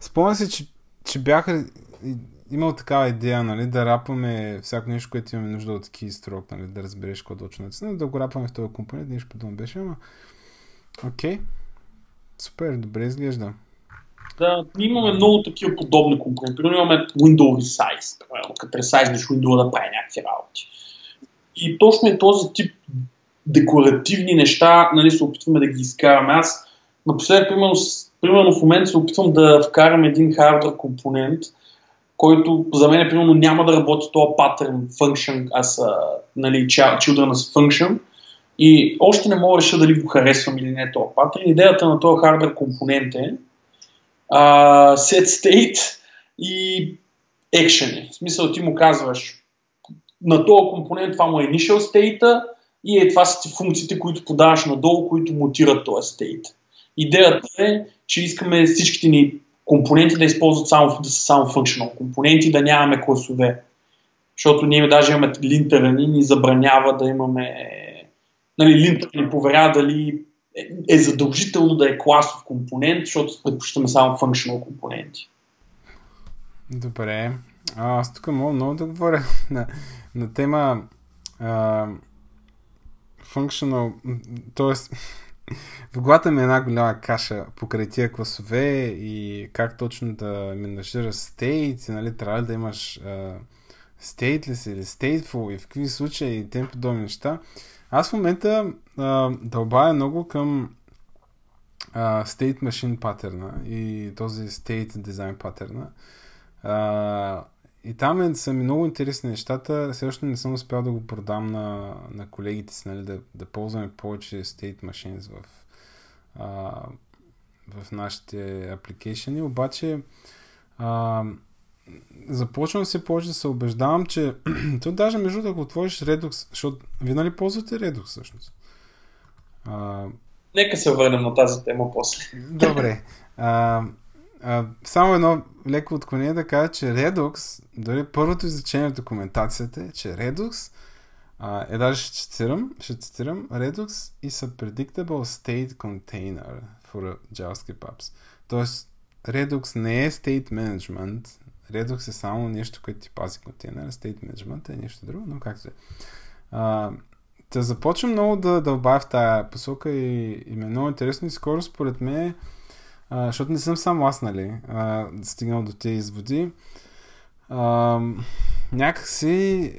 Спомня се, че, че бяха имал такава идея, нали, да рапваме всяко нещо, което имаме нужда от keystroke, нали, да разбереш какво точно е. Да го рапваме в този компонент, нещо подобно беше, ама окей. Okay. Супер, добре изглежда. Да, имаме много такива подобни компоненти. Примерно имаме Windows Resize, примерно, като ресайзнеш Windows да прави някакви работи. И точно е този тип декоративни неща, нали, се опитваме да ги изкараме. Аз напоследък, примерно, примерно в момента се опитвам да вкарам един хардвер компонент, който за мен примерно няма да работи този паттерн function a, нали, children function, И още не мога да реша дали го харесвам или не този патърн. Идеята на този хардвер компонент е set state и action. В смисъл ти му казваш на този компонент това му е initial state и е, това са функциите, които подаваш надолу, които мутират този state. Идеята е, че искаме всичките ни компоненти да използват само, да са само functional компоненти, да нямаме класове. Защото ние даже имаме линтера ни, ни забранява да имаме нали, линтер ни поверява дали е задължително да е класов компонент, защото предпочитаме само functional компоненти. Добре. А, аз тук мога много да говоря на, на тема а, functional, т.е. в главата ми е една голяма каша покрай тия класове и как точно да менажира стейт, нали, трябва да имаш а, stateless или stateful и в какви случаи и тем подобни неща. Аз в момента а, дълбая много към а, state machine паттерна и този state design паттерна. И там е, са ми много интересни нещата. Все още не съм успял да го продам на, на колегите си, нали, да, да ползваме повече state machines в, а, в нашите апликейшени. Обаче а, започвам се повече да се убеждавам, че то даже между да го отвориш Redux, защото вие нали ползвате Redux всъщност? А... Нека се върнем на тази тема после. Добре. А, а, само едно леко отклонение да кажа, че Redux, дори първото изречение в документацията е, че Redux а, е даже ще цитирам, ще цитирам Redux is a predictable state container for JavaScript apps. Тоест, Redux не е state management, Redux е само нещо, което ти пази контейнера, state management е нещо друго, но както е. Та започвам много да дълбая в тая посока и, и ми е много интересно и скоро според мен, защото не съм само аз, нали, а, стигнал до тези изводи, а, някакси,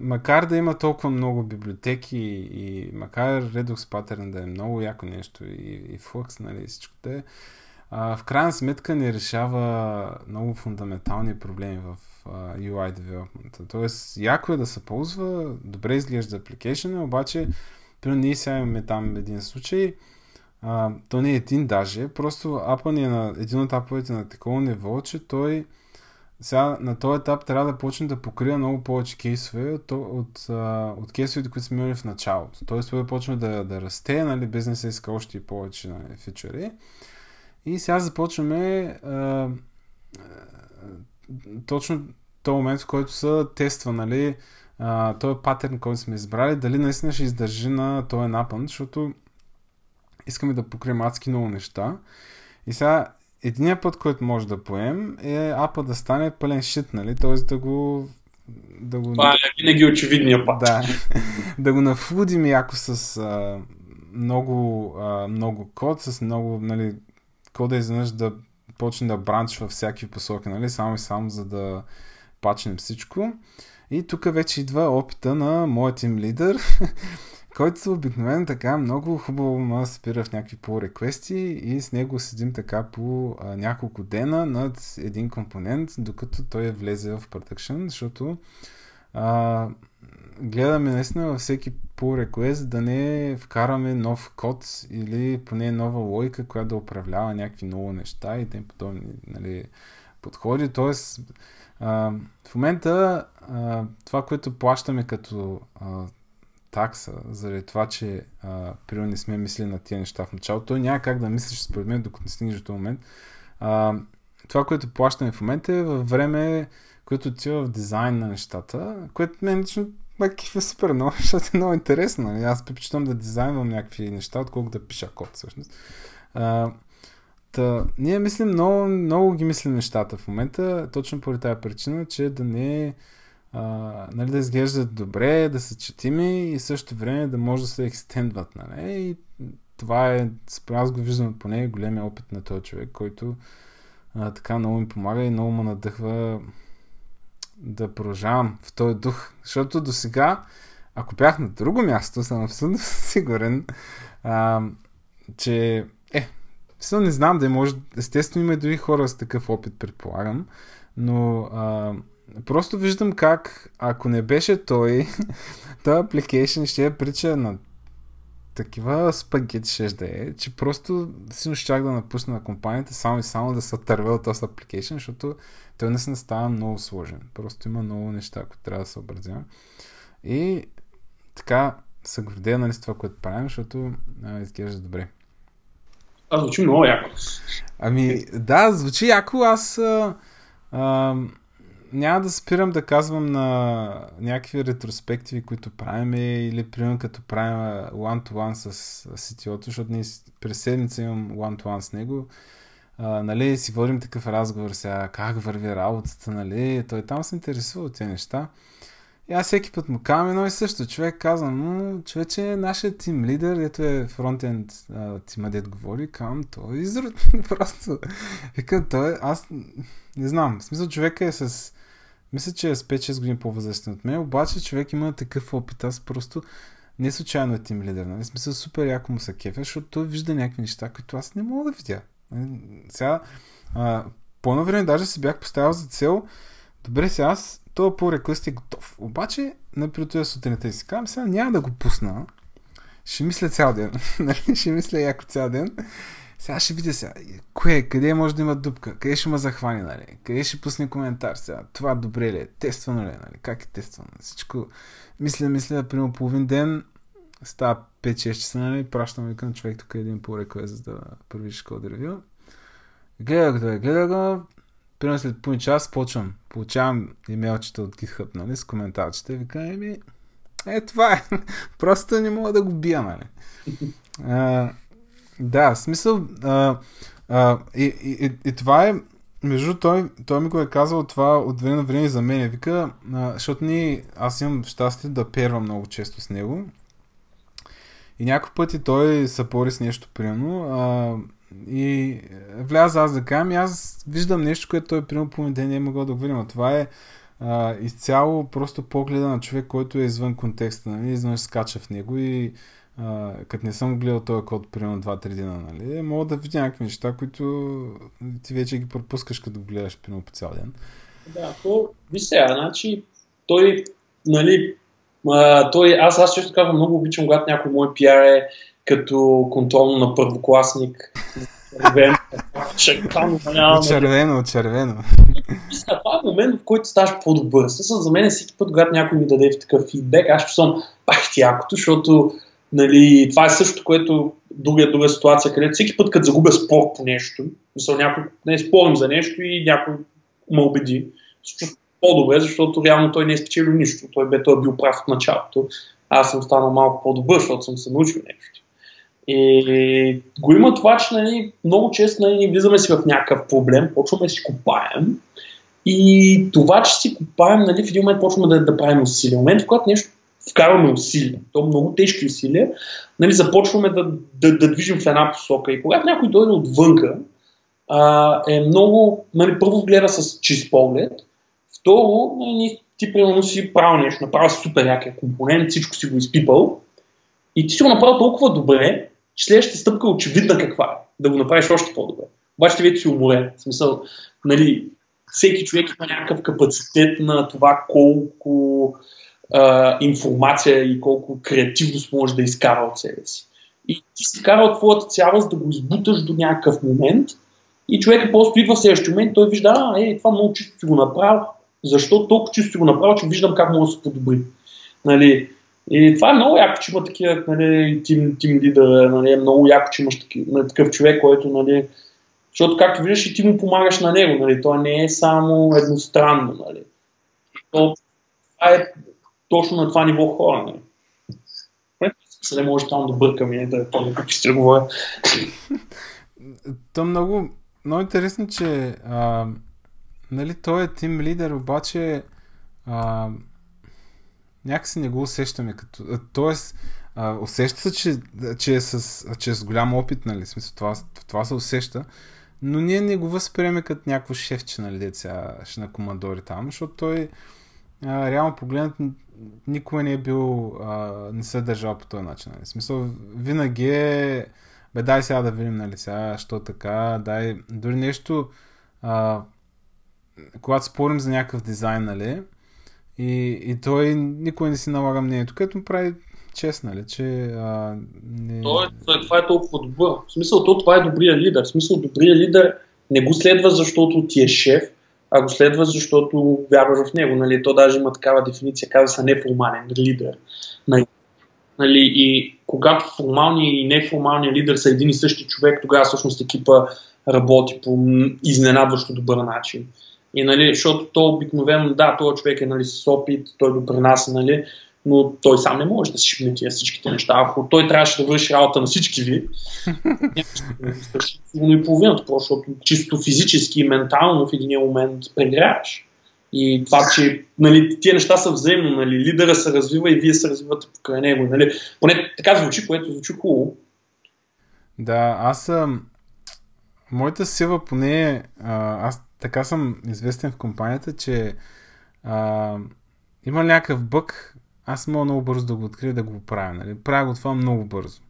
макар да има толкова много библиотеки и макар Redux Pattern да е много яко нещо и, и Flux, нали, всичко да е, а, в крайна сметка не решава много фундаментални проблеми в а, UI development. Тоест, яко е да се ползва, добре изглежда application, обаче, примерно ние сега имаме там един случай, а, то не е един даже, просто апа ни е на един от аповете на такова ниво, че той сега на този етап трябва да почне да покрия много повече кейсове от, от, от кейсовете, които сме имали в началото. Тоест той почва да, да расте, нали, бизнесът иска още и повече нали, фичери. И сега започваме а, а, точно този момент, в който се тества, нали, а, този паттерн, който сме избрали, дали наистина ще издържи на този напън, защото искаме да покрием адски много неща. И сега единият път, който може да поем е апа да стане пълен шит, нали? Т.е. да го да го... Това е винаги очевидния път. Да, да го нафудим яко с а, много, а, много код, с много нали, кода изведнъж да почне да бранчва всяки посоки, нали? само и само за да пачнем всичко. И тук вече идва опита на моят им лидер, който обикновено така много хубаво ма спира в някакви по реквести и с него седим така по а, няколко дена над един компонент, докато той е влезе в production, защото а, гледаме наистина във всеки pull request да не вкараме нов код или поне нова логика, която да управлява някакви нови неща и тем подобни нали, подходи. Тоест, а, в момента а, това, което плащаме като а, такса, заради това, че примерно не сме мислили на тия неща в началото, той няма как да мислиш според мен, докато не стигнеш до този момент. А, това, което плащаме в момента е във време, което отива в дизайн на нещата, което мен лично Макив е супер много, защото е много интересно. Нали? Аз предпочитам да дизайнвам някакви неща, отколкото да пиша код всъщност. А, та, ние мислим много, много ги мислим нещата в момента, точно поради тази причина, че да не а, нали, да изглеждат добре, да са четими и също време да може да се екстендват. Нали? И това е, аз го виждам поне големия опит на този човек, който а, така много ми помага и много ме надъхва да продължавам в този дух. Защото до сега, ако бях на друго място, съм абсолютно сигурен, а, че е, все не знам да може, естествено има и други хора с такъв опит, предполагам, но а, просто виждам как, ако не беше той, този application ще я прича на такива спагети ще да е, че просто си щях да напусна на компанията само и само да се отърве от този application, защото той не се става много сложен. Просто има много неща, които трябва да се образя. И така се гордея нали, с това, което правим, защото а, изглежда добре. А, звучи много яко. Ами, да, звучи яко. Аз а, а, няма да спирам да казвам на някакви ретроспективи, които правим или примерно като правим one-to-one с CTO, защото ние през седмица имам one-to-one с него. А, нали, си водим такъв разговор сега, как върви работата, нали, той там се интересува от тези неща. И аз всеки път му казвам едно и също. Човек казва, му, човече, нашия тим лидер, ето е фронтенд тима, дед говори, казвам, той е изрод. Просто. Викам, той, аз не знам. В смисъл, човека е с... Мисля, че е с 5-6 години по-възрастен от мен, обаче човек има такъв опит. Аз просто не случайно е тим лидер. Нали? Смисъл, супер яко му се кефе, защото той вижда някакви неща, които аз не мога да видя. Нали? Сега, а, по време даже си бях поставил за цел, добре, сега аз този по реквест е готов. Обаче, например, този сутринта и си казвам, сега няма да го пусна. Ще мисля цял ден. Нали? ще мисля яко цял ден. Сега ще видя сега, кое, къде може да има дупка, къде ще ме захвани, нали? къде ще пусне коментар сега, това добре ли е, тествано ли е, нали? как е тествано, всичко. Мисля, мисля, примерно половин ден, става 5-6 часа, нали? пращам към човек тук е един по реквест, за да първиш код ревю. Гледа го, гледа го, примерно след половин час почвам, получавам имейлчета от GitHub, нали, с коментарчета и вика, еми, е, това е. Просто не мога да го бия, нали. Да, смисъл, а, а, и, и, и, и това е, между той, той ми го е казал това от време на време за мен. Вика, а, защото ни, аз имам щастие да первам много често с него. И някой пъти той се с нещо, примерно. А, и вляза аз да кажам, и аз виждам нещо, което той примерно по ден не е могъл да го видим. Това е а, изцяло просто погледа на човек, който е извън контекста, нали? извън скача в него и като не съм гледал този код примерно 2-3 дена, нали? мога да видя някакви неща, които ти вече ги пропускаш, като гледаш примерно по цял ден. Да, то, виж сега, значи, той, нали, а, той, аз, аз често казвам, много обичам, когато някой мой пиар е като контролно на първокласник. Червено, червено. червено. Това е момент, в който ставаш по-добър. Също за мен всеки път, когато някой ми даде такъв фидбек, аз ще съм пах ти якото, защото нали, това е същото, което друга, друга ситуация, където всеки път, като загубя спор по нещо, мисъл, някой, не спорим за нещо и някой ме убеди, по-добре, защото реално той не е спечелил нищо. Той бе той е бил прав от началото. Аз съм станал малко по-добър, защото съм се научил нещо. И го има това, че нали, много често нали, влизаме си в някакъв проблем, почваме да си копаем и това, че си копаем, нали, в един момент почваме да, да правим усилия. В момент, в който нещо вкарваме усилия, то много тежки усилия, нали, започваме да, да, да движим в една посока. И когато някой дойде отвънка, а, е много, нали, първо гледа с чист поглед, второ, нали, ти примерно си правил нещо, направил си супер якия компонент, всичко си го изпипал и ти си го направил толкова добре, следващата стъпка е очевидна каква е. Да го направиш още по-добре. Обаче ти вече си уморен. В смисъл, нали, всеки човек има някакъв капацитет на това колко а, информация и колко креативност може да изкара от себе си. И ти си карал твоята цялост да го избуташ до някакъв момент и човекът просто идва в следващия момент, той вижда, а, е, това много чисто си го направил. Защо толкова чисто си го направил, че виждам как може да се подобри. Нали, и това е много яко, че има такива нали, тим, тим лидер, нали, е много яко, че имаш таки, нали, такъв човек, който, нали, защото както виждаш и ти му помагаш на него, нали, то не е само едностранно. Нали. То, това е точно на това ниво хора. Нали. не може там да бъркам и да помня какви ще говоря. То много, много интересно, че а, нали, той е тим лидер, обаче а, някакси не го усещаме като... Тоест, а, усеща се, че, че, е с, че е с голям опит, нали? Смисъл, това, това се усеща. Но ние не го възприеме като някакво шефче, нали, деца, на командори там, защото той а, реално погледнат никога не е бил, а, не се е държал по този начин. Нали? Смисъл, винаги е, бе дай сега да видим, нали, сега, що така, дай, дори нещо, а, когато спорим за някакъв дизайн, нали, и, и той никой не си налага мнението, което му прави чест, нали, че а, не... То е, това е толкова добър. В смисъл, то това е добрия лидер. В смисъл, добрия лидер не го следва, защото ти е шеф, а го следва, защото вярваш в него. Нали? То даже има такава дефиниция, казва се неформален лидер. Нали? Нали? И когато формалният и неформалният лидер са един и същи човек, тогава всъщност екипа работи по изненадващо добър начин. И, нали, защото то обикновено, да, този човек е нали, с опит, той допринася, нали, но той сам не може да си шипне тия всичките неща. Ако той трябваше да върши работа на всички ви, нямаше да и половината, защото чисто физически и ментално в един момент прегряваш. И това, че нали, тия неща са взаимно, нали, лидера се развива и вие се развивате покрай него. Нали. Поне така звучи, което звучи хубаво. Да, аз съм. Моята сила поне, аз така съм известен в компанията, че а, има някакъв бък, аз мога много бързо да го открия да го правя. Нали? Правя го това много бързо.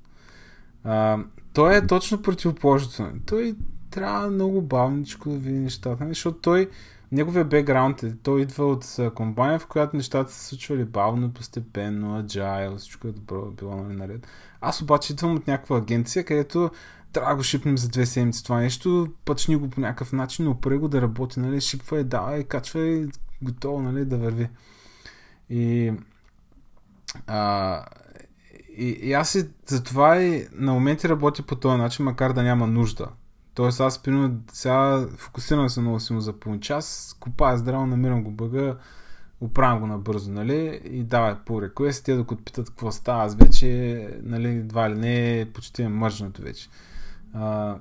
А, той е точно противоположното. Той трябва много бавничко да види нещата, нали? защото той, неговия бекграунд е, той идва от компания, в която нещата се случвали бавно, постепенно, agile, всичко е добро, било нали, наред. Аз обаче идвам от някаква агенция, където трябва да го шипнем за две седмици това нещо, пъчни го по някакъв начин, опре го да работи, нали, шипва и давай, качва и готово, нали, да върви. И а, и, и аз и затова и на моменти работя по този начин, макар да няма нужда. Тоест аз, примерно, сега фокусирам се много силно за половин час, купая здраво, намирам го бъга, оправям го набързо, нали, и давай по реквест, те докато питат какво става, аз вече, нали, едва ли не, почти е мържнато вече. А,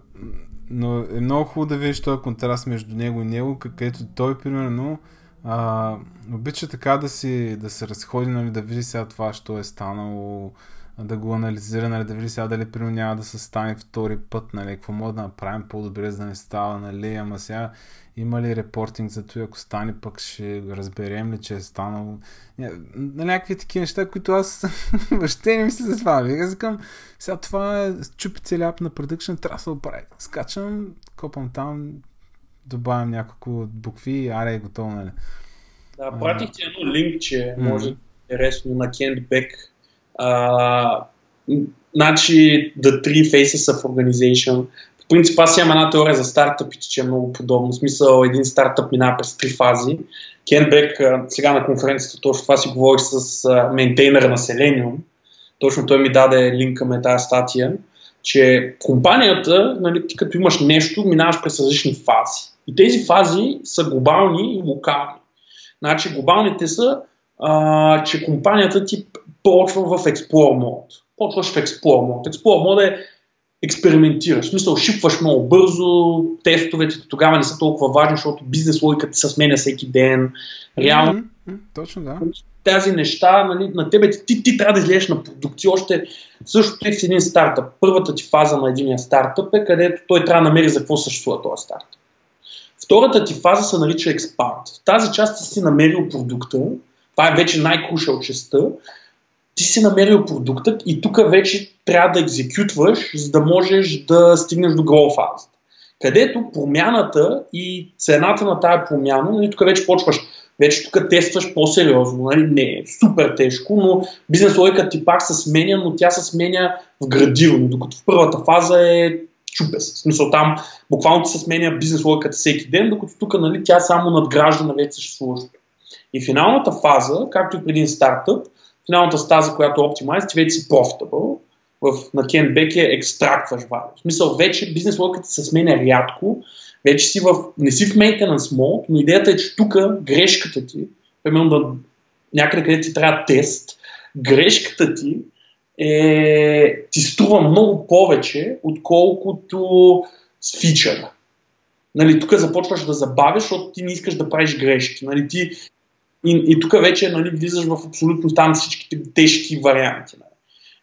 но е много хубаво да видиш този контраст между него и него, където той, примерно, а, обича така да, си, да се разходи, нали, да види сега това, що е станало, да го анализира, нали, да види сега дали примерно няма да се стане втори път, нали, какво мога да направим по-добре, за да не става, нали, ама сега има ли репортинг за това, ако стане, пък ще разберем ли, че е станало. На някакви такива неща, които аз въобще не мисля за това. Вика, казвам, сега това е чупи целият на продъкшн, трябва да се оправи. Скачам, копам там, добавям няколко букви и аре е готово, нали? Да, пратих ти едно линкче, може да е интересно на Кент Бек. А, значи The Three Faces of Organization. Принцип аз имам една теория за стартъпите, че е много подобно. В смисъл един стартъп минава през три фази. Кен Бек сега на конференцията точно това си говори с мейнтейнер на Selenium. Точно той ми даде линка на тази статия, че компанията, нали, ти като имаш нещо, минаваш през различни фази. И тези фази са глобални и локални. Значи глобалните са, а, че компанията ти почва в Explore мод. Почваш в Explore мод. Explore мод е експериментираш. В смисъл, шипваш много бързо, тестовете тогава не са толкова важни, защото бизнес логиката се сменя всеки ден. Реално. Mm-hmm. Точно, да. Тези неща, нали, на тебе ти, ти, трябва да излезеш на продукция. Още същото е в един стартъп. Първата ти фаза на един стартъп е, където той трябва да намери за какво съществува този стартъп. Втората ти фаза се нарича expand. В тази част ти си намерил продукта, това е вече най-кушал частта, ти си намерил продукта и тук вече трябва да екзекютваш, за да можеш да стигнеш до grow фазата. Където промяната и цената на тая промяна, нали, тук вече почваш, вече тук тестваш по-сериозно, нали, не е супер тежко, но бизнес логиката ти пак се сменя, но тя се сменя в градивно, докато в първата фаза е чупе се. В смисъл там буквално се сменя бизнес логиката всеки ден, докато тук нали, тя само надгражда на вече съществуващото. И финалната фаза, както и преди един стартъп, финалната стаза, която е Optimize, ти вече си profitable, в, на Beck е екстрактваш value. В смисъл, вече бизнес логиката се сменя рядко, вече си в, не си в maintenance mode, но идеята е, че тук грешката ти, примерно да, някъде къде ти трябва тест, грешката ти е, ти струва много повече, отколкото с фичъра. Нали, тук започваш да забавяш, защото ти не искаш да правиш грешки. Нали, ти, и, и тук вече нали, влизаш в абсолютно там всичките тежки варианти. Нали.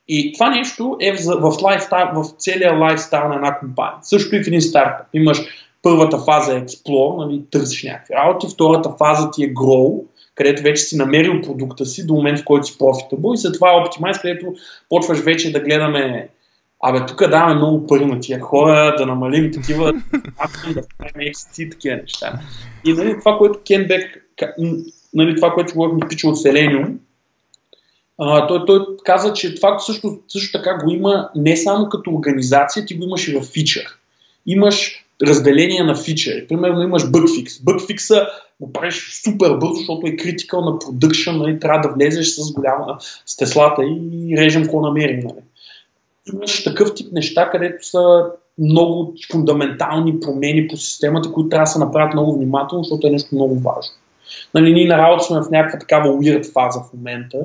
И това нещо е в, в, лайфстайл, в целия лайфстайл на една компания. Също и в един стартъп. Имаш първата фаза е Explore, нали, търсиш някакви работи, втората фаза ти е Grow, където вече си намерил продукта си до момент, в който си profitable и след това е Optimize, където почваш вече да гледаме Абе, тук даваме много пари на тия хора, да намалим такива, да правим и такива неща. И нали, това, което Кен Бек, нали, това, което говорихме пича от Selenium, А, той, той каза, че това също, също така го има не само като организация, ти го имаш и в фичър. Имаш разделение на фичери. Примерно имаш бъгфикс. Бъгфикса го правиш супер бързо, защото е критикал на продъкшн, нали, трябва да влезеш с голяма с теслата и режем какво намерим. Нали. Имаш такъв тип неща, където са много фундаментални промени по системата, които трябва да се направят много внимателно, защото е нещо много важно. Нали, ние на работа сме в някаква такава weird фаза в момента.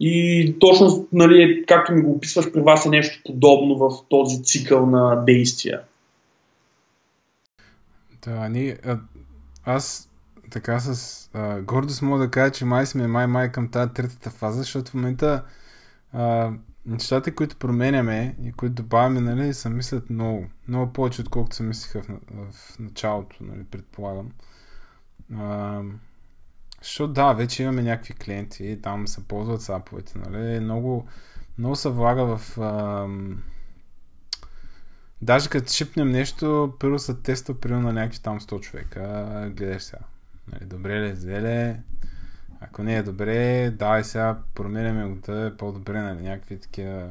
И точно, нали, както ми го описваш, при вас е нещо подобно в този цикъл на действия. Да, ние, а, аз така с а, гордост мога да кажа, че май сме май-май към тази третата фаза, защото в момента а, нещата, които променяме и които добавяме, нали, са мислят много. Много повече, отколкото се мислиха в, в началото, нали, предполагам. А, защото да, вече имаме някакви клиенти, там се ползват саповете, нали, много, много се влага в... А, Даже като шипнем нещо, първо се тества примерно на някакви там 100 човека. Гледаш сега. Нали, добре ли, зле ли? Ако не е добре, давай сега променяме го да е по-добре, нали, някакви такива...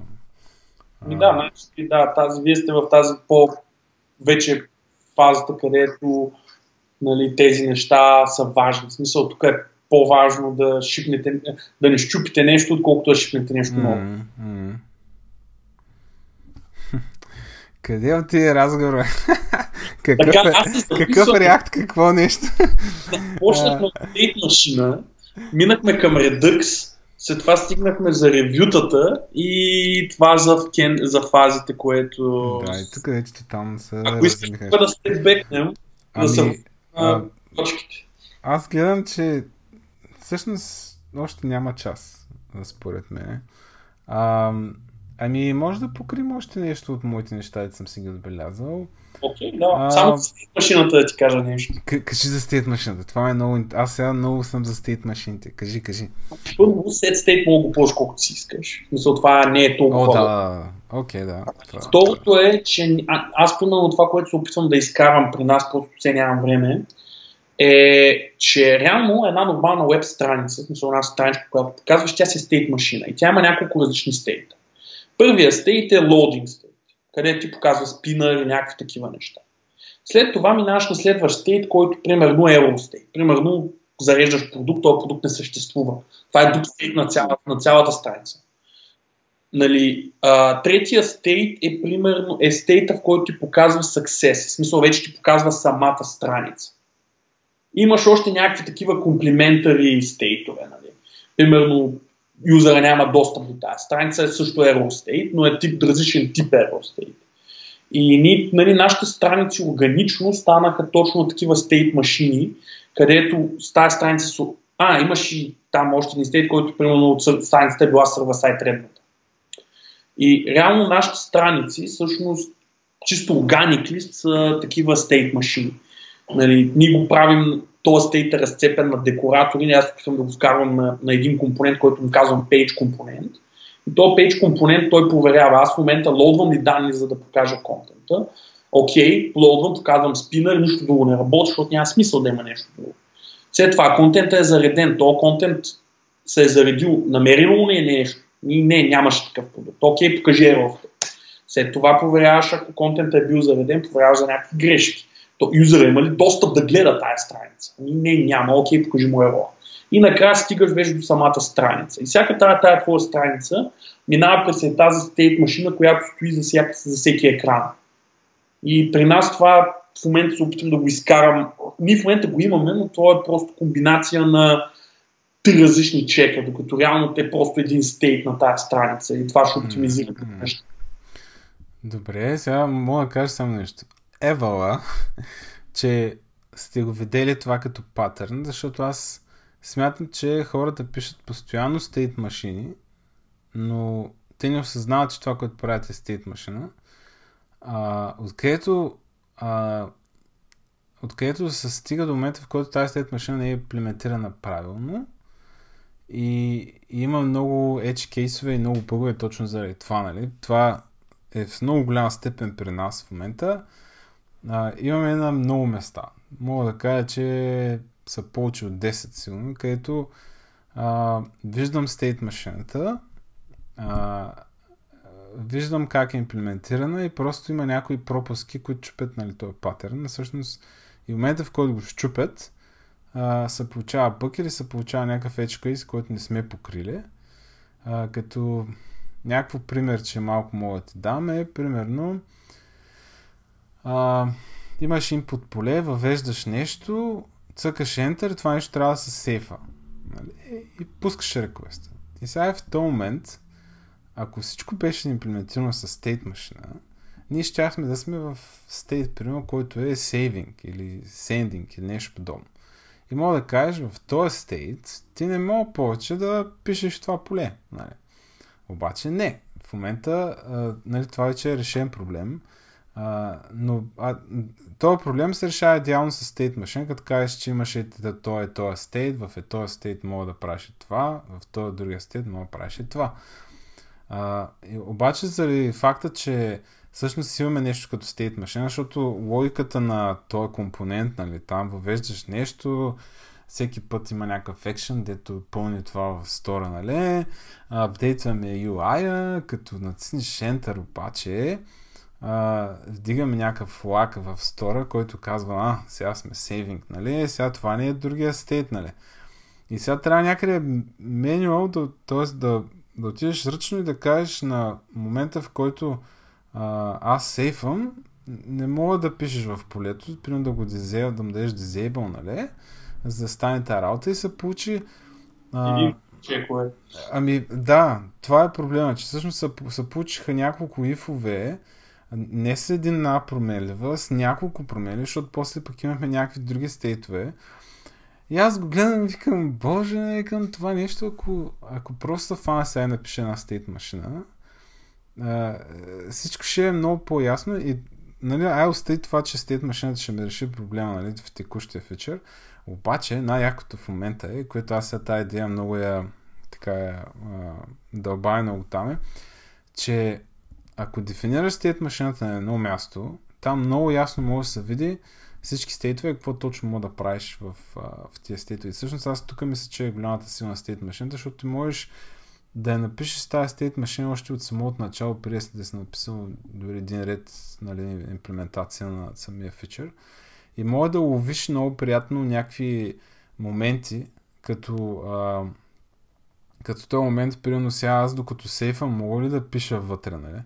И да, значи, да, тази, вие сте в тази по вече фазата, където нали, тези неща са важни. В смисъл, тук е по-важно да шипнете, да не щупите нещо, отколкото да шипнете нещо ново. Mm-hmm. Къде отиде разговор? какъв, така, е, какъв реакт, какво нещо? Почнахме от State машина, минахме към Redux, след това стигнахме за ревютата и това за, кен, за фазите, което... Да, и тук вече там са... Ако искаш да се бекнем, ами, да са а, точките. Аз гледам, че всъщност още няма час, според мен. А, Ами, може да покрим още нещо от моите неща, да съм си ги отбелязал. Окей, okay, да. А... Само за машината да ти кажа нещо. К- кажи за стейт машината. Това е много... Аз сега много съм за стейт машините. Кажи, кажи. Първо, сет стейт мога го ползваш колкото си искаш. Мисля, това не е толкова. О, да. Окей, okay, да. Това... Второто е, че а, аз примерно това, което се опитвам да изкарвам при нас, просто все нямам време, е, че реално една нормална веб страница, смисъл една страничка, която показваш, тя си е стейт машина и тя има няколко различни стейта. Първия стейт е loading стейт, където ти показва спина или някакви такива неща. След това минаваш на следващ стейт, който примерно е error стейт. Примерно зареждаш продукт, този продукт не съществува. Това е друг стейт на цялата, на цялата страница. Нали, а, третия стейт е примерно е стейта, в който ти показва success. В смисъл вече ти показва самата страница. Имаш още някакви такива комплиментари стейтове. Нали. Примерно юзера няма достъп до тази страница, е също error state, но е тип, различен тип error state. И ни, нали, нашите страници органично станаха точно такива стейт машини, където с тази страница. А, имаш и там още един стейт, който примерно от страницата е била сервер сайт редната. И реално нашите страници всъщност чисто органик са такива стейт машини. Нали, ние го правим този стейт е разцепен на декоратори, аз опитвам да го вкарвам на, на един компонент, който му казвам page компонент. И този page компонент той проверява. Аз в момента лоудвам ли данни, за да покажа контента. Окей, okay, лоудвам, показвам спинър, нищо друго не работи, защото няма смисъл да има нещо друго. След това контентът е зареден. Този контент се е заредил. Намерено ли е нещо? Не, нямаше такъв продукт. Окей, покажи ерофта. След това проверяваш, ако контентът е бил зареден, проверяваш за някакви грешки то юзера има ли достъп да гледа тая страница? Ами не, няма. Окей, покажи му еро. И накрая стигаш вече до самата страница. И всяка тая, тая твоя страница минава през тази стейт машина, която стои за, всяка, за всеки екран. И при нас това в момента се опитвам да го изкарам. Ние в момента го имаме, но това е просто комбинация на три различни чека, докато реално те просто един стейт на тази страница и това ще оптимизира mm-hmm. Добре, сега мога да кажа само нещо евала, че сте го видели това като патърн, защото аз смятам, че хората пишат постоянно стейт машини, но те не осъзнават, че това, което правят е стейт машина. А, откъдето, а, откъдето се стига до момента, в който тази стейт машина не е имплементирана правилно и, и има много edge кейсове и много бъгове точно заради това. Нали? Това е в много голяма степен при нас в момента а, имаме на много места. Мога да кажа, че са повече от 10 сигурно, където а, виждам стейт машината, виждам как е имплементирана и просто има някои пропуски, които чупят нали, този патърн. Всъщност и в момента, в който го щупят, се получава бък или се получава някакъв edge case, който не сме покрили. А, като някакво пример, че малко мога да ти дам е, примерно, а, имаш input поле, въвеждаш нещо, цъкаш Enter, това нещо трябва да се сейфа. Нали? И пускаш реквеста. И сега в този момент, ако всичко беше имплементирано с state машина, ние щяхме да сме в state, примерно, който е saving или sending или нещо подобно. И мога да кажеш, в този state ти не мога повече да пишеш това поле. Нали? Обаче не. В момента а, нали, това вече е решен проблем. А, но а, този проблем се решава идеално с state machine, като кажеш, че имаш е то е този state, в е този state мога да правиш това, в този другия state мога да правиш това. А, и, обаче заради факта, че всъщност имаме нещо като state machine, защото логиката на този компонент, нали, там въвеждаш нещо, всеки път има някакъв екшен, дето пълни това в стора, нали, апдейтваме UI-а, като натиснеш Enter обаче, а, вдигаме някакъв флаг в стора, който казва, а, сега сме сейвинг, нали, сега това не е другия стейт, нали. И сега трябва някъде менюал, да, т.е. Да, да отидеш ръчно и да кажеш на момента, в който а, аз сейфвам, не мога да пишеш в полето, примерно да го дизейб, да му дадеш disable, нали, за да стане тази работа и се получи а, чекове. Ами да, това е проблема, че всъщност се, се получиха няколко ифове, не с една променлива, с няколко променливи, защото после пък имахме някакви други стейтове. И аз го гледам и викам, боже, не към това нещо, ако, ако просто фана сега напише една стейт машина, а, всичко ще е много по-ясно и нали, ай остави това, че стейт машината ще ми реши проблема нали, в текущия фичър. Обаче най-якото в момента е, което аз сега тази идея много я така я, дълбая много там е, че ако дефинираш стейт машината на едно място, там много ясно може да се види всички стейтове, какво точно може да правиш в, в тези стейтове. Всъщност аз тук мисля, че е голямата сила на стейт машината, защото ти можеш да я напишеш тази стейт машина още от самото начало, преди да си написал дори един ред нали, имплементация на самия фичър. И може да ловиш много приятно някакви моменти, като а, като този момент, примерно сега аз докато сейфам, мога ли да пиша вътре, нали?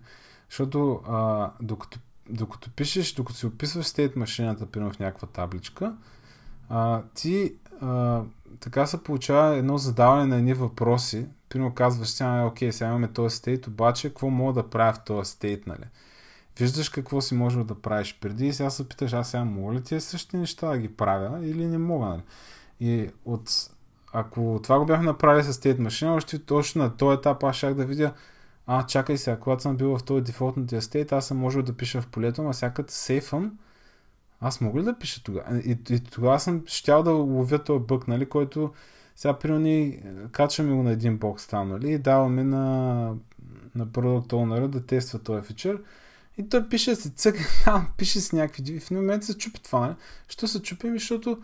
Защото а, докато, докато пишеш, докато си описваш стейт машината, примерно в някаква табличка, а, ти а, така се получава едно задаване на едни въпроси. Примерно казваш сега, окей, сега имаме този стейт, обаче какво мога да правя в този стейт, нали? Виждаш какво си можеш да правиш преди и сега се питаш, аз сега мога ли тези същи неща да ги правя или не мога, нали? И от, ако това го бяхме направили с State машина, още точно на този етап аз шах да видя а, чакай сега, когато съм бил в този дефолтния стейт, аз съм можел да пиша в полето, а сега като сейфъм, аз мога ли да пиша тогава? И, и тогава съм щял да ловя този бък, нали, който сега при ни качваме го на един бокс там, нали, и даваме на, на Product Owner да тества този фичър. И той пише си цък, там, пише си някакви В момента се чупи това, нали? Що се чупи? Защото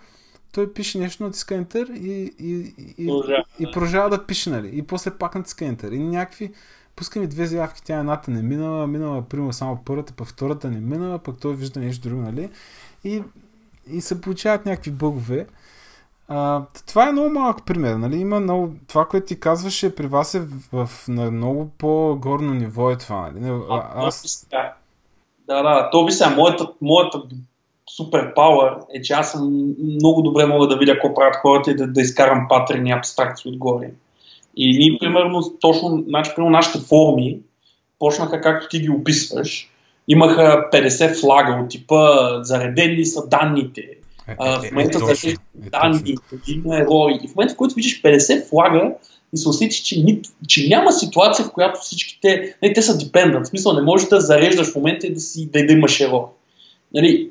той пише нещо, натиска Enter и, и, и, продължава, и продължава да пише, нали? И после пак натиска Enter. И някакви пускаме две заявки, тя едната не минала, минала примерно само първата, пък втората не минала, пък той вижда нещо друго, нали? И, и се получават някакви бъгове. А, това е много малък пример, нали? Има много... Това, което ти казваше при вас е в, в на много по-горно ниво е това, нали? А, аз... Да, да. То би сега, моята, моята супер пауър е, че аз съм много добре мога да видя какво правят хората и да, да изкарам патерни абстракции отгоре. И ние, примерно, точно, значи, примерно, нашите форми почнаха както ти ги описваш. Имаха 50 флага от типа заредени са данните. Е, а, в е, момента е, е, е, данни, има ерои. И в момента, в който виждаш 50 флага и се усетиш, че, ни, че няма ситуация, в която всичките, не, те са депендент. В смисъл, не можеш да зареждаш в момента и да, си, да, да имаш ерор. Нали,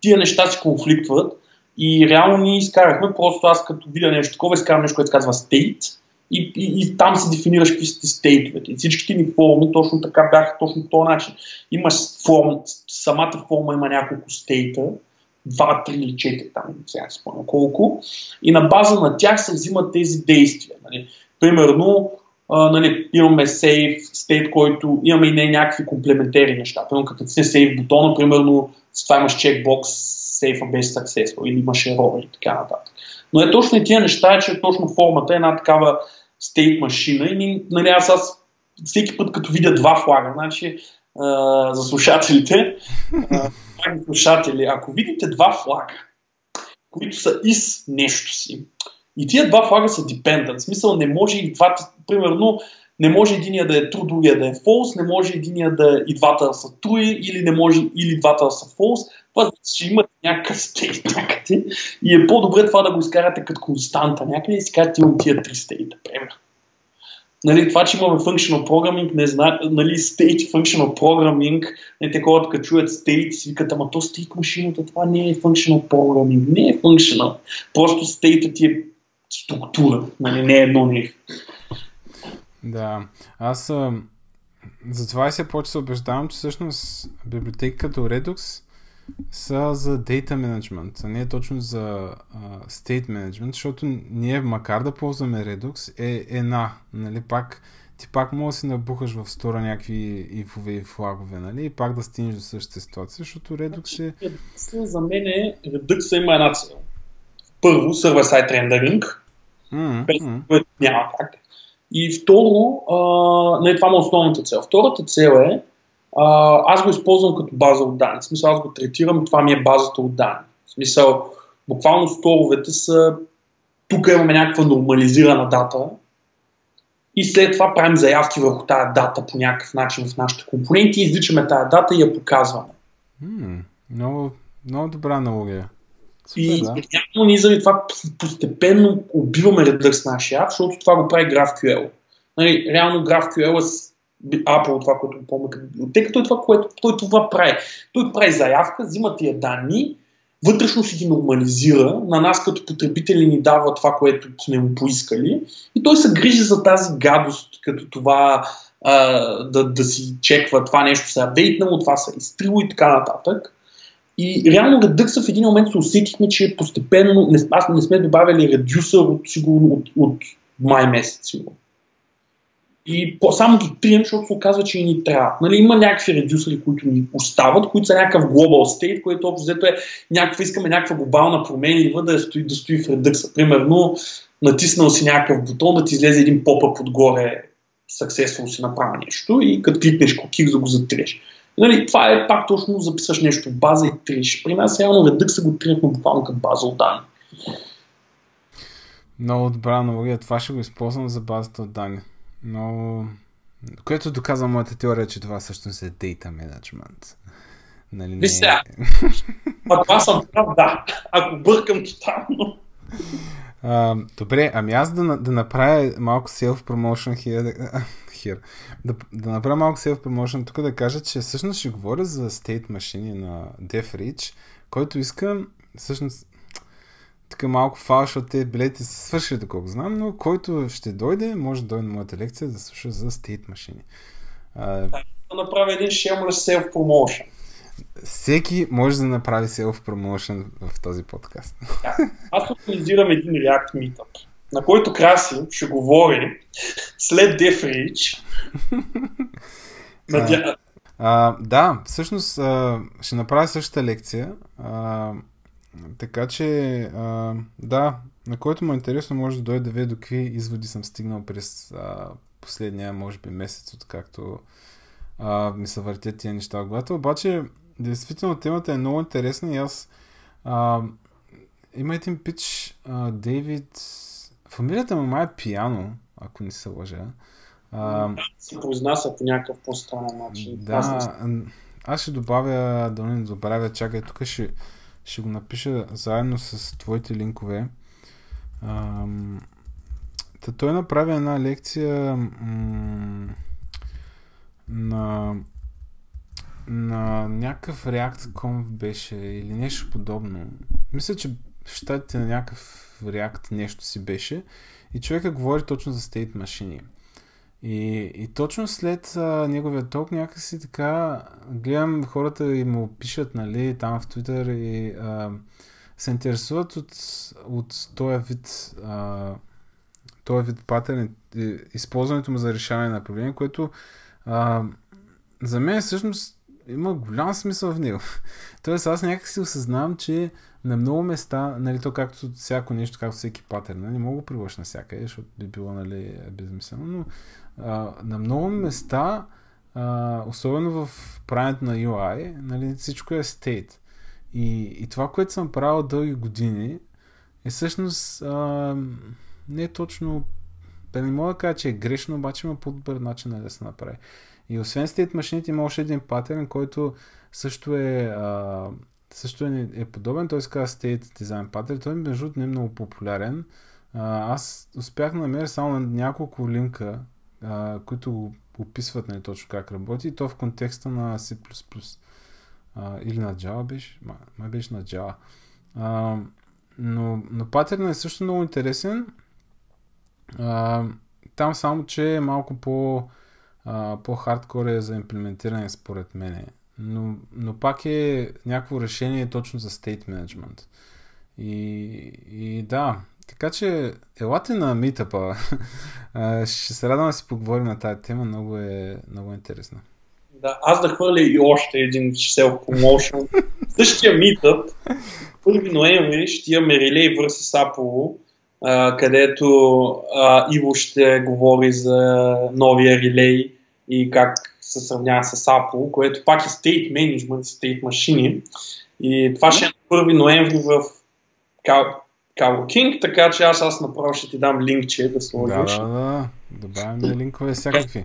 тия неща си конфликтват и реално ние изкарахме, просто аз като видя нещо такова, изкарам нещо, което се казва state и, и, и там се дефинираш какви са стейтовете. И всичките ни форми точно така бяха точно по този начин. Има форм, самата форма има няколко стейта, два, три или четири, там сега не спомням колко, и на база на тях се взимат тези действия. Нали. Примерно, а, нали, имаме save state, който имаме и не някакви комплементери неща. Примерно, като си save бутона, примерно, с това имаш чекбокс a best successful или имаш error или така нататък. Но е точно и тия неща, че точно формата е една такава state машина и нали, аз, аз всеки път като видя два флага, значи а, за слушателите, а, слушатели, ако видите два флага, които са из нещо си, и тия два флага са dependent. В смисъл не може и двата, примерно, не може единия да е true, другия да е false, не може единия да и двата са true, или не може или двата са false. Това че имате някакъв стейт някъде и е по-добре това да го изкарате като константа някъде и си кажете имам тия три стейта, примерно. Нали, това, че имаме functional programming, не знае, нали, state functional programming, не те хората като чуят state, си викат, ама то state машината, това не е functional programming, не е functional. Просто state ти е структура, нали, не е едно нещо. Да, аз затова и се почва се убеждавам, че всъщност библиотеки като Redux са за data management, а не е точно за state management, защото ние, макар да ползваме Redux, е една, нали, пак ти пак може да си набухаш в стора някакви ифове и флагове, нали, и пак да стигнеш до същата ситуация, защото Redux е... За мен е, Redux има една цел. Първо, rendering, mm-hmm. което няма как. И второ, а, не, това е основната цел. Втората цел е, а, аз го използвам като база от данни. В смисъл, аз го третирам, това ми е базата от данни. В смисъл, буквално сторовете са, тук имаме някаква нормализирана дата и след това правим заявки върху тази дата по някакъв начин в нашите компоненти, извличаме тази дата и я показваме. Mm, много, много добра аналогия. Супер, и да. реално ние заради това постепенно убиваме редър с нашия ап, защото това го прави GraphQL. Нали, реално GraphQL е Apple, това, което помня като библиотека, той това, което той това прави. Той прави заявка, взима тия данни, вътрешно си ги нормализира, на нас като потребители ни дава това, което сме му поискали и той се грижи за тази гадост, като това а, да, да си чеква това нещо се апдейтнало, това се изтрило и така нататък. И реално Redux в един момент се усетихме, че постепенно, не, аз не сме добавили редюсър от, сигурно, от, от май месец. Сигурно. И по, само ги трием, защото се оказва, че ни трябва. Нали, има някакви редюсери, които ни остават, които са някакъв global state, което общо взето е някаква, искаме някаква глобална променлива да стои, да стои в Redux. Примерно, натиснал си някакъв бутон, да ти излезе един попъп отгоре, successful си направи нещо и като кликнеш кокик да го затриеш. Нали, това е пак точно записваш нещо в база и триш. При нас реално Redux го тринахме буквално като база от данни. Много добра аналогия. Това ще го използвам за базата от данни. Но... Което доказва моята теория, че това всъщност е data management. Нали, не... сега. А това съм прав, да. Ако бъркам тотално. Uh, добре, ами аз да, да направя малко self-promotion here, here. Да, да направя малко self-promotion тук да кажа, че всъщност ще говоря за state машини на DevReach, който искам всъщност така малко фал, защото те билети са свършили, доколко знам, но който ще дойде, може да дойде на моята лекция да слуша за стейт машини. А, да направи един shameless self-promotion. Всеки може да направи self-promotion в този подкаст. Да. Аз организирам един React Meetup, на който Краси ще говори след DevReach. Надя... А, да, всъщност а, ще направя същата лекция. А, така че, а, да, на който му е интересно, може да дойде да види до какви изводи съм стигнал през а, последния, може би, месец, откакто а, ми се въртят тия неща в главата. Обаче, действително, темата е много интересна и аз а, има един пич, а, Дейвид, фамилията му май е Пиано, ако не се лъжа. А, се произнася по някакъв по-странен начин. Да, аз, ще добавя, да не забравя, чакай, тук ще, ще го напиша заедно с твоите линкове. Ам, та той направи една лекция м- на на някакъв React.conf беше или нещо подобно. Мисля, че в щатите на някакъв React нещо си беше и човека говори точно за state машини. И, и точно след а, неговия ток някакси така гледам хората и му пишат, нали, там в Twitter и а, се интересуват от, от този вид а, този вид патърн, използването му за решаване на проблеми, което а, за мен всъщност има голям смисъл в него. Тоест аз някак си осъзнавам, че на много места, нали, то както всяко нещо, както всеки патърн, нали, не мога го приложа навсякъде, защото би било нали, безмислено, но на много места, а, особено в правенето на UI, нали, всичко е state. И, и това, което съм правил дълги години, е всъщност а, не е точно да не мога да кажа, че е грешно, обаче има по-добър начин да се направи. И освен state машините има още един паттерн, който също е, а, също е, е подобен, той се казва State Design Pattern. Той между другото не е много популярен. А, аз успях да намеря само на няколко линка, а, които описват нали, точно как работи, и то в контекста на C++. А, или на Java беше, май, беше на Java. А, но, но паттернът е също много интересен. А, там само, че е малко по, а, по-хардкор е за имплементиране според мене. Но, но пак е някакво решение точно за state management. И, и да, така че елате на митъпа. Ще се радвам да си поговорим на тази тема, много е, много е интересна. Да, аз да хвърля и още един self-promotion. Същия митъп, 1 ноември ще имаме релей върси Сапово, където а, Иво ще говори за новия релей и как се сравнява с Apple, което пак е State Management, State машини. И това ще е на 1 ноември в Као Кинг, така че аз, аз направо ще ти дам линкче да сложиш. Да, да, да. Добавяме линкове всякакви.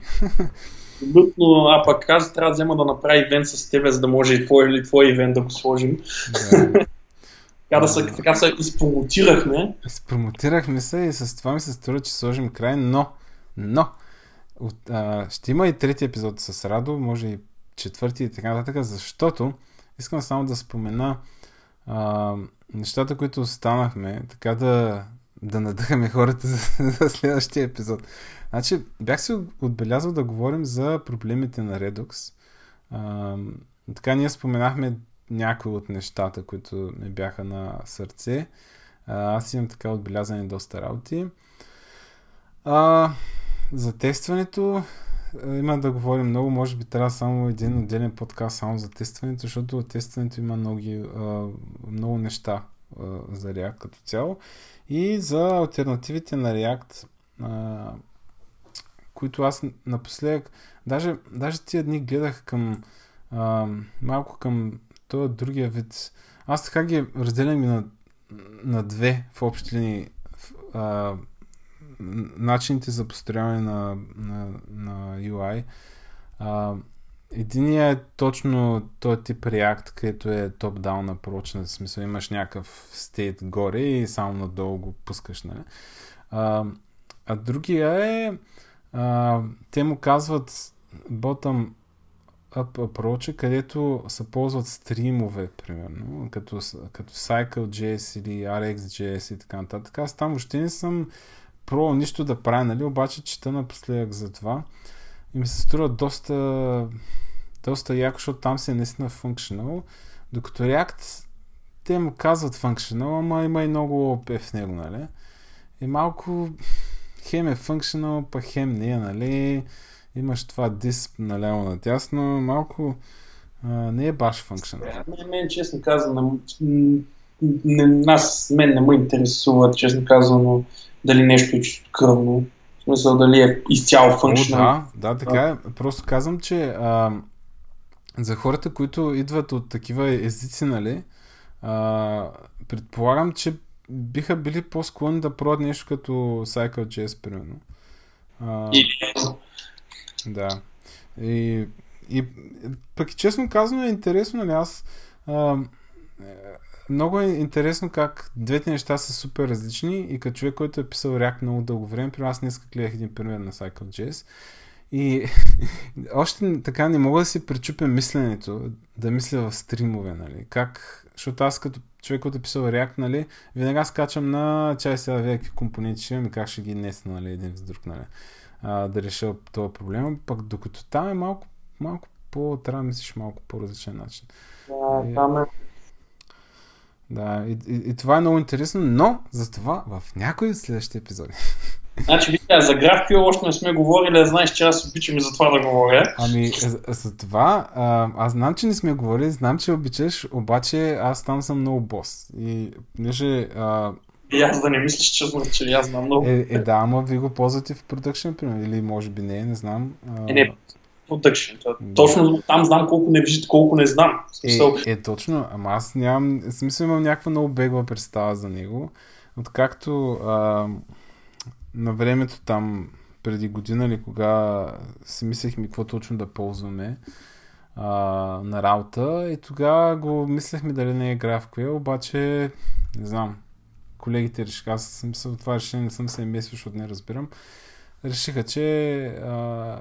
Но, а пък аз трябва да взема да направя ивент с тебе, за да може и твой или твой ивент да го сложим. Да. така, да се, така се изпромотирахме. Изпромотирахме се и с това ми се струва, че сложим край, но, но, от, а, ще има и трети епизод с Радо, може и четвърти и така нататък, защото искам само да спомена а, нещата, които останахме, така да, да надъхаме хората за, следващия епизод. Значи, бях си отбелязал да говорим за проблемите на Redux. А, така ние споменахме някои от нещата, които ми бяха на сърце. А, аз имам така отбелязани доста работи. А, за тестването има да говорим много, може би трябва само един отделен подкаст само за тестването, защото тестването има много, много неща за React като цяло. И за альтернативите на React, които аз напоследък, даже, даже тия дни гледах към малко към този другия вид. Аз така ги разделям и на, на две в общи линии начините за построяване на, на, на UI. А, Единият е точно този тип React, където е топ-даун approach, в смисъл имаш някакъв стейт горе и само надолу го пускаш. Нали? А, а другия е, а, те му казват bottom up approach, където се ползват стримове, примерно, като, като Cycle.js или RxJS и така нататък. Аз там въобще не съм про нищо да правя, нали? Обаче чета напоследък за това. И ми се струва доста, доста яко, защото там си е наистина functional. Докато React, те му казват functional, ама има и много OP в него, нали? И малко хем е functional, па хем не е, нали? Имаш това дисп наляво надясно, малко а, не е баш functional. Не, мен, честно казано, нас, мен не ме интересува, честно казано, дали нещо е кръвно. В смисъл дали е изцяло функционал. Да, да, така е. Просто казвам, че а, за хората, които идват от такива езици, нали, а, предполагам, че биха били по-склонни да пробват нещо като Cycle.js, примерно. А, и... Да. И, и пък честно казано е интересно, нали, аз а, много е интересно как двете неща са супер различни и като човек, който е писал React много дълго време, при аз днес гледах един пример на Cycle.js и още така не мога да си пречупя мисленето, да мисля в стримове, нали? Как, защото аз като човек, който е писал React, нали, веднага скачам на чай сега вие какви компоненти ще имам и как ще ги несна, нали, един с друг, нали, а, да реша този проблем. Пък докато там е малко, малко по, трябва да мислиш малко по-различен начин. Да, там е да, и, и, и това е много интересно, но за това в някои следващи епизоди. Значи, вика, за GraphQL още не сме говорили, знаеш, че аз обичам и за това да говоря. Ами, за, за това, а, аз знам, че не сме говорили, знам, че обичаш, обаче аз там съм много бос. И понеже... А, и аз да не мислиш, че, че аз знам много. Е, е, да, ама ви го ползвате в продъкшн, примерно, или може би не, не знам. А... Е, не, продъкшн. Да. Точно там знам колко не виждате, колко не знам. Е, е, точно, ама аз нямам, смисъл имам някаква много бегла представа за него. Откакто а, на времето там, преди година или кога си мислехме какво точно да ползваме а, на работа и тогава го мислехме дали не е GraphQL, обаче не знам, колегите решиха, аз съм това решение не съм се месил, защото не разбирам, решиха, че а,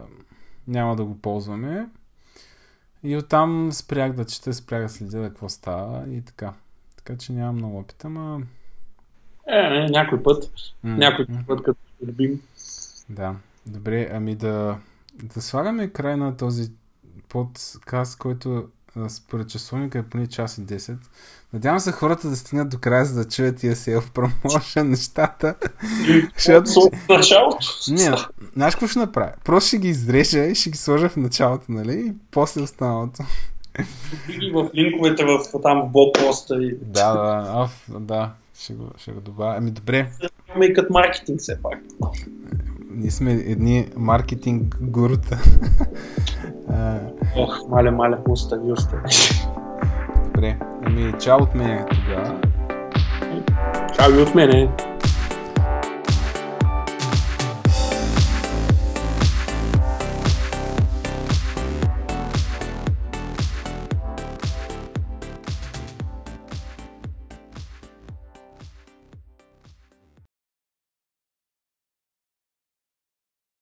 няма да го ползваме. И оттам спрях да чета, спрях да следя да какво става и така. Така че нямам много опит, ама... Е, не, някой път. Mm. Някой път, като любим. Да. Добре, ами да, да слагаме край на този подкаст, който според часовника е поне час и 10. Надявам се хората да стигнат до края, за да чуят тия селф промоушен нещата. Защото... началото? Не, знаеш какво ще направя? Просто ще ги изрежа и ще ги сложа в началото, нали? И после останалото. в линковете в, там в блокпоста и... Да, да, оф, да. Ще го, ще го добавя. Ами добре. Имаме и като маркетинг все пак. Ние сме едни маркетинг гурута. Ох, маля, маля, остави, остави. Добре, ами чао от мен тогава. Чао и от мене.